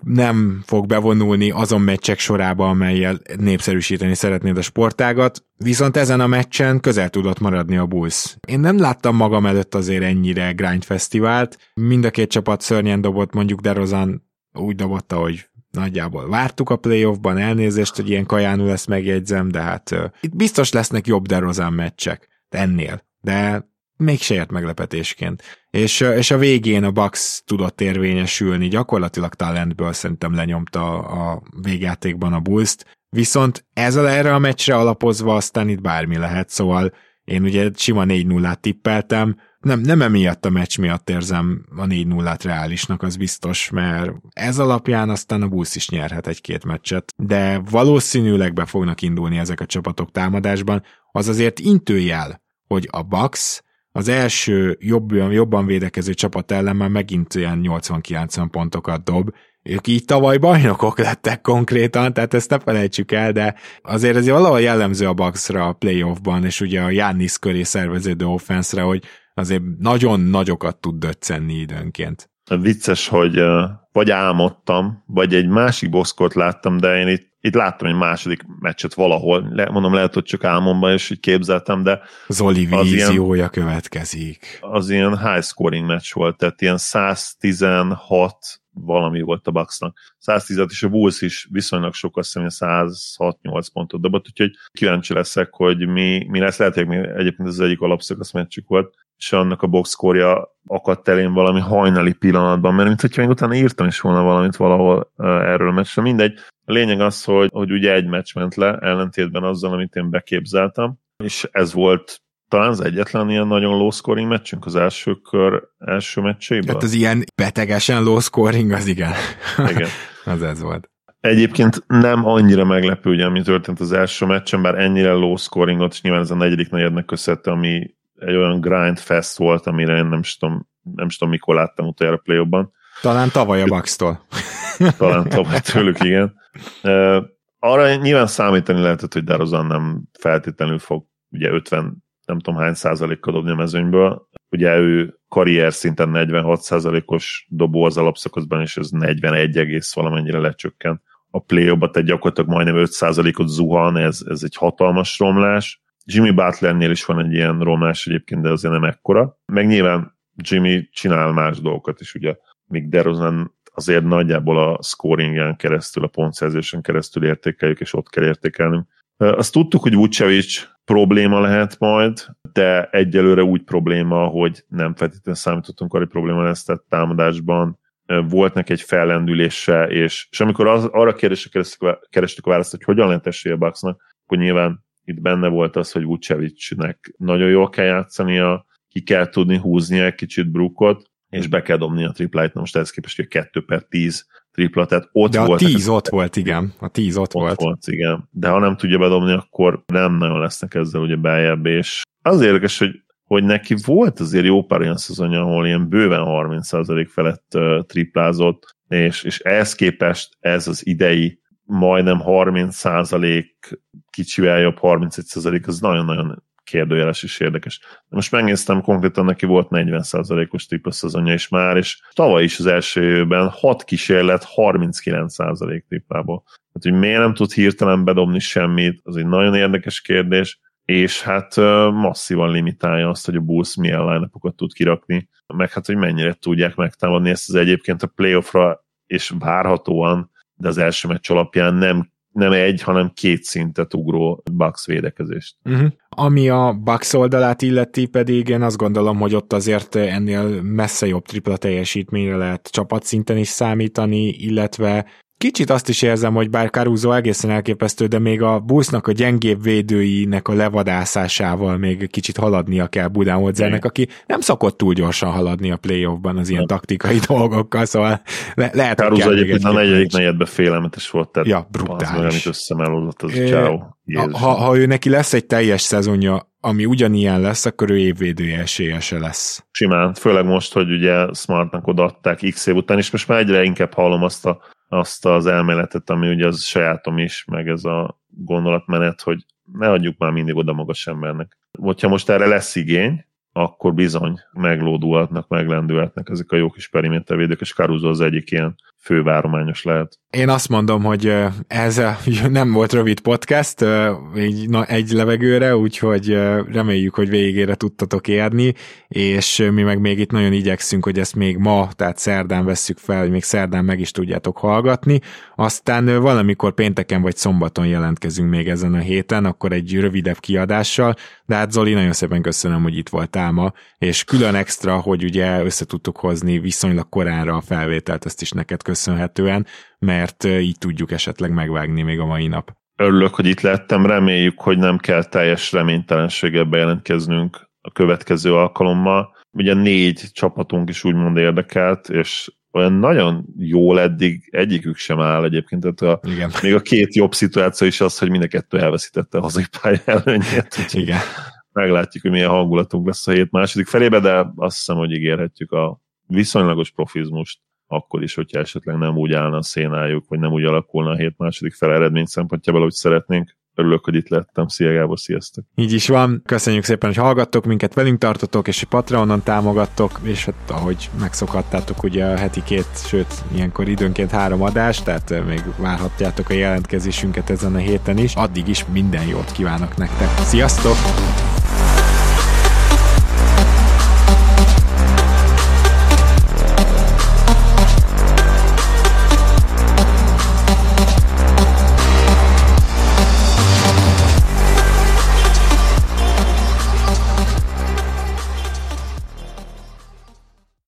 nem fog bevonulni azon meccsek sorába, amelyel népszerűsíteni szeretnéd a sportágat, viszont ezen a meccsen közel tudott maradni a Bulls. Én nem láttam magam előtt azért ennyire grind fesztivált, mind a két csapat szörnyen dobott, mondjuk DeRozan úgy dobotta, hogy nagyjából vártuk a playoffban, elnézést, hogy ilyen kajánul ezt megjegyzem, de hát uh, itt biztos lesznek jobb DeRozan meccsek ennél, de mégse ért meglepetésként. És, és a végén a Bucks tudott érvényesülni, gyakorlatilag talentből szerintem lenyomta a végjátékban a bulls viszont ezzel erre a meccsre alapozva aztán itt bármi lehet, szóval én ugye sima 4-0-át tippeltem, nem, nem emiatt a meccs miatt érzem a 4-0-át reálisnak, az biztos, mert ez alapján aztán a Bulls is nyerhet egy-két meccset, de valószínűleg be fognak indulni ezek a csapatok támadásban, az azért intőjel, hogy a Bucks az első jobban, jobban védekező csapat ellen már megint olyan 80-90 pontokat dob, ők így tavaly bajnokok lettek konkrétan, tehát ezt ne felejtsük el, de azért ez valahol jellemző a Bucksra a playoffban, és ugye a Giannis köré szerveződő offenszre, hogy azért nagyon nagyokat tud döccenni időnként. Vicces, hogy vagy álmodtam, vagy egy másik boszkot láttam, de én itt itt láttam egy második meccset valahol, le, mondom, lehet, hogy csak álmomban, és így képzeltem, de Zoli víziója következik. Az ilyen high scoring meccs volt, tehát ilyen 116 valami volt a Bucksnak. 110 és a Bulls is viszonylag sokkal szemben 106-8 pontot dobott, úgyhogy kíváncsi leszek, hogy mi, mi lesz. Lehet, hogy egyébként az egyik alapszakasz meccsük volt, és annak a boxkorja akadt elém valami hajnali pillanatban, mert mint hogyha még utána írtam is volna valamit valahol erről a meccsről. Mindegy. A lényeg az, hogy, hogy ugye egy meccs ment le, ellentétben azzal, amit én beképzeltem, és ez volt talán az egyetlen ilyen nagyon low scoring meccsünk az első kör első meccsében. Hát az ilyen betegesen low scoring, az igen. Igen. (laughs) az ez volt. Egyébként nem annyira meglepő, ugye, ami történt az első meccsen, bár ennyire low scoringot, és nyilván ez a negyedik negyednek köszönhető, ami egy olyan grind fest volt, amire én nem is tudom, nem is tudom mikor láttam utoljára a play Talán tavaly a Bucks-tól. (laughs) Talán tavaly tőlük, igen. Arra nyilván számítani lehetett, hogy Darozan nem feltétlenül fog ugye 50 nem tudom hány százalékkal dobni a mezőnyből. Ugye ő karrier szinten 46 százalékos dobó az alapszakaszban, és ez 41 egész valamennyire lecsökken. A play tehát gyakorlatilag majdnem 5 százalékot zuhan, ez, ez egy hatalmas romlás. Jimmy Butlernél is van egy ilyen romlás egyébként, de azért nem ekkora. Meg nyilván Jimmy csinál más dolgokat is, ugye, míg DeRozan azért nagyjából a scoringen keresztül, a pontszerzésen keresztül értékeljük, és ott kell értékelnünk. Azt tudtuk, hogy Vucevic probléma lehet majd, de egyelőre úgy probléma, hogy nem feltétlenül számítottunk arra, hogy probléma lesz, tehát támadásban volt neki egy fellendülése, és, és amikor az, arra kérdésre kerestük, a választ, hogy hogyan lehet esélye Bucksnak, akkor nyilván itt benne volt az, hogy Vucevicnek nagyon jól kell játszania, ki kell tudni húzni egy kicsit Brookot, és be kell dobni a triplájt, most ehhez képest, hogy 2 per 10 tripla, tehát ott De a volt. 10 ott volt, igen. A 10 ott, ott volt. volt. igen. De ha nem tudja bedobni, akkor nem nagyon lesznek ezzel ugye beljebb, és az érdekes, hogy hogy neki volt azért jó pár olyan szezonja, ahol ilyen bőven 30% felett uh, triplázott, és, és ehhez képest ez az idei majdnem 30% kicsivel jobb 31% az nagyon-nagyon kérdőjeles is érdekes. De most megnéztem, konkrétan neki volt 40%-os tripla szezonja is már, és tavaly is az első évben 6 kísérlet 39% triplából. Hát, hogy miért nem tud hirtelen bedobni semmit, az egy nagyon érdekes kérdés, és hát masszívan limitálja azt, hogy a Bulls milyen line tud kirakni, meg hát, hogy mennyire tudják megtámadni ezt az egyébként a playoffra, és várhatóan, de az első meccs alapján nem nem egy, hanem két szintet ugró Bucks védekezést. Uh-huh. Ami a Bucks oldalát illeti pedig én azt gondolom, hogy ott azért ennél messze jobb tripla teljesítményre lehet csapatszinten is számítani, illetve Kicsit azt is érzem, hogy bár Caruso egészen elképesztő, de még a Bullsnak a gyengébb védőinek a levadászásával még kicsit haladnia kell Budenholzernek, aki nem szokott túl gyorsan haladni a playoffban az ilyen taktikai (laughs) dolgokkal, szóval le- lehet, Caruso egyébként a negyedik negyedben félelmetes volt, tehát ja, brutális. Az meg, amit összemelódott, az ciao. Ha, ha ő neki lesz egy teljes szezonja, ami ugyanilyen lesz, akkor ő évvédője esélyese lesz. Simán, főleg most, hogy ugye Smartnak odaadták x év után, és most már egyre inkább hallom azt a azt az elméletet, ami ugye az sajátom is, meg ez a gondolatmenet, hogy ne adjuk már mindig oda magas embernek. Hogyha most erre lesz igény, akkor bizony meglódulhatnak, meglendülhetnek ezek a jó kis perimétervédők, és Caruso az egyik ilyen fővárományos lehet. Én azt mondom, hogy ez (laughs) nem volt rövid podcast, így egy levegőre, úgyhogy reméljük, hogy végére tudtatok érni, és mi meg még itt nagyon igyekszünk, hogy ezt még ma, tehát szerdán vesszük fel, hogy még szerdán meg is tudjátok hallgatni. Aztán valamikor pénteken vagy szombaton jelentkezünk még ezen a héten, akkor egy rövidebb kiadással, de hát Zoli, nagyon szépen köszönöm, hogy itt voltál ma, és külön extra, hogy ugye össze hozni viszonylag koránra a felvételt, ezt is neked köszönhetően, mert így tudjuk esetleg megvágni még a mai nap. Örülök, hogy itt lettem, reméljük, hogy nem kell teljes reménytelenséggel bejelentkeznünk a következő alkalommal. Ugye négy csapatunk is úgymond érdekelt, és olyan nagyon jól eddig egyikük sem áll egyébként, tehát a, Igen. még a két jobb szituáció is az, hogy mind a kettő elveszítette a hazai pálya előnyét. Igen. Meglátjuk, hogy milyen hangulatunk lesz a hét második felébe, de azt hiszem, hogy ígérhetjük a viszonylagos profizmust akkor is, hogyha esetleg nem úgy állna a szénájuk, vagy nem úgy alakulna a hét második fel eredmény szempontjából, hogy szeretnénk. Örülök, hogy itt lettem. Szia Gábor, sziasztok! Így is van. Köszönjük szépen, hogy hallgattok minket, velünk tartotok, és Patreonon támogattok, és hát ahogy megszokhattátok, ugye a heti két, sőt, ilyenkor időnként három adás, tehát még várhatjátok a jelentkezésünket ezen a héten is. Addig is minden jót kívánok nektek. Sziasztok!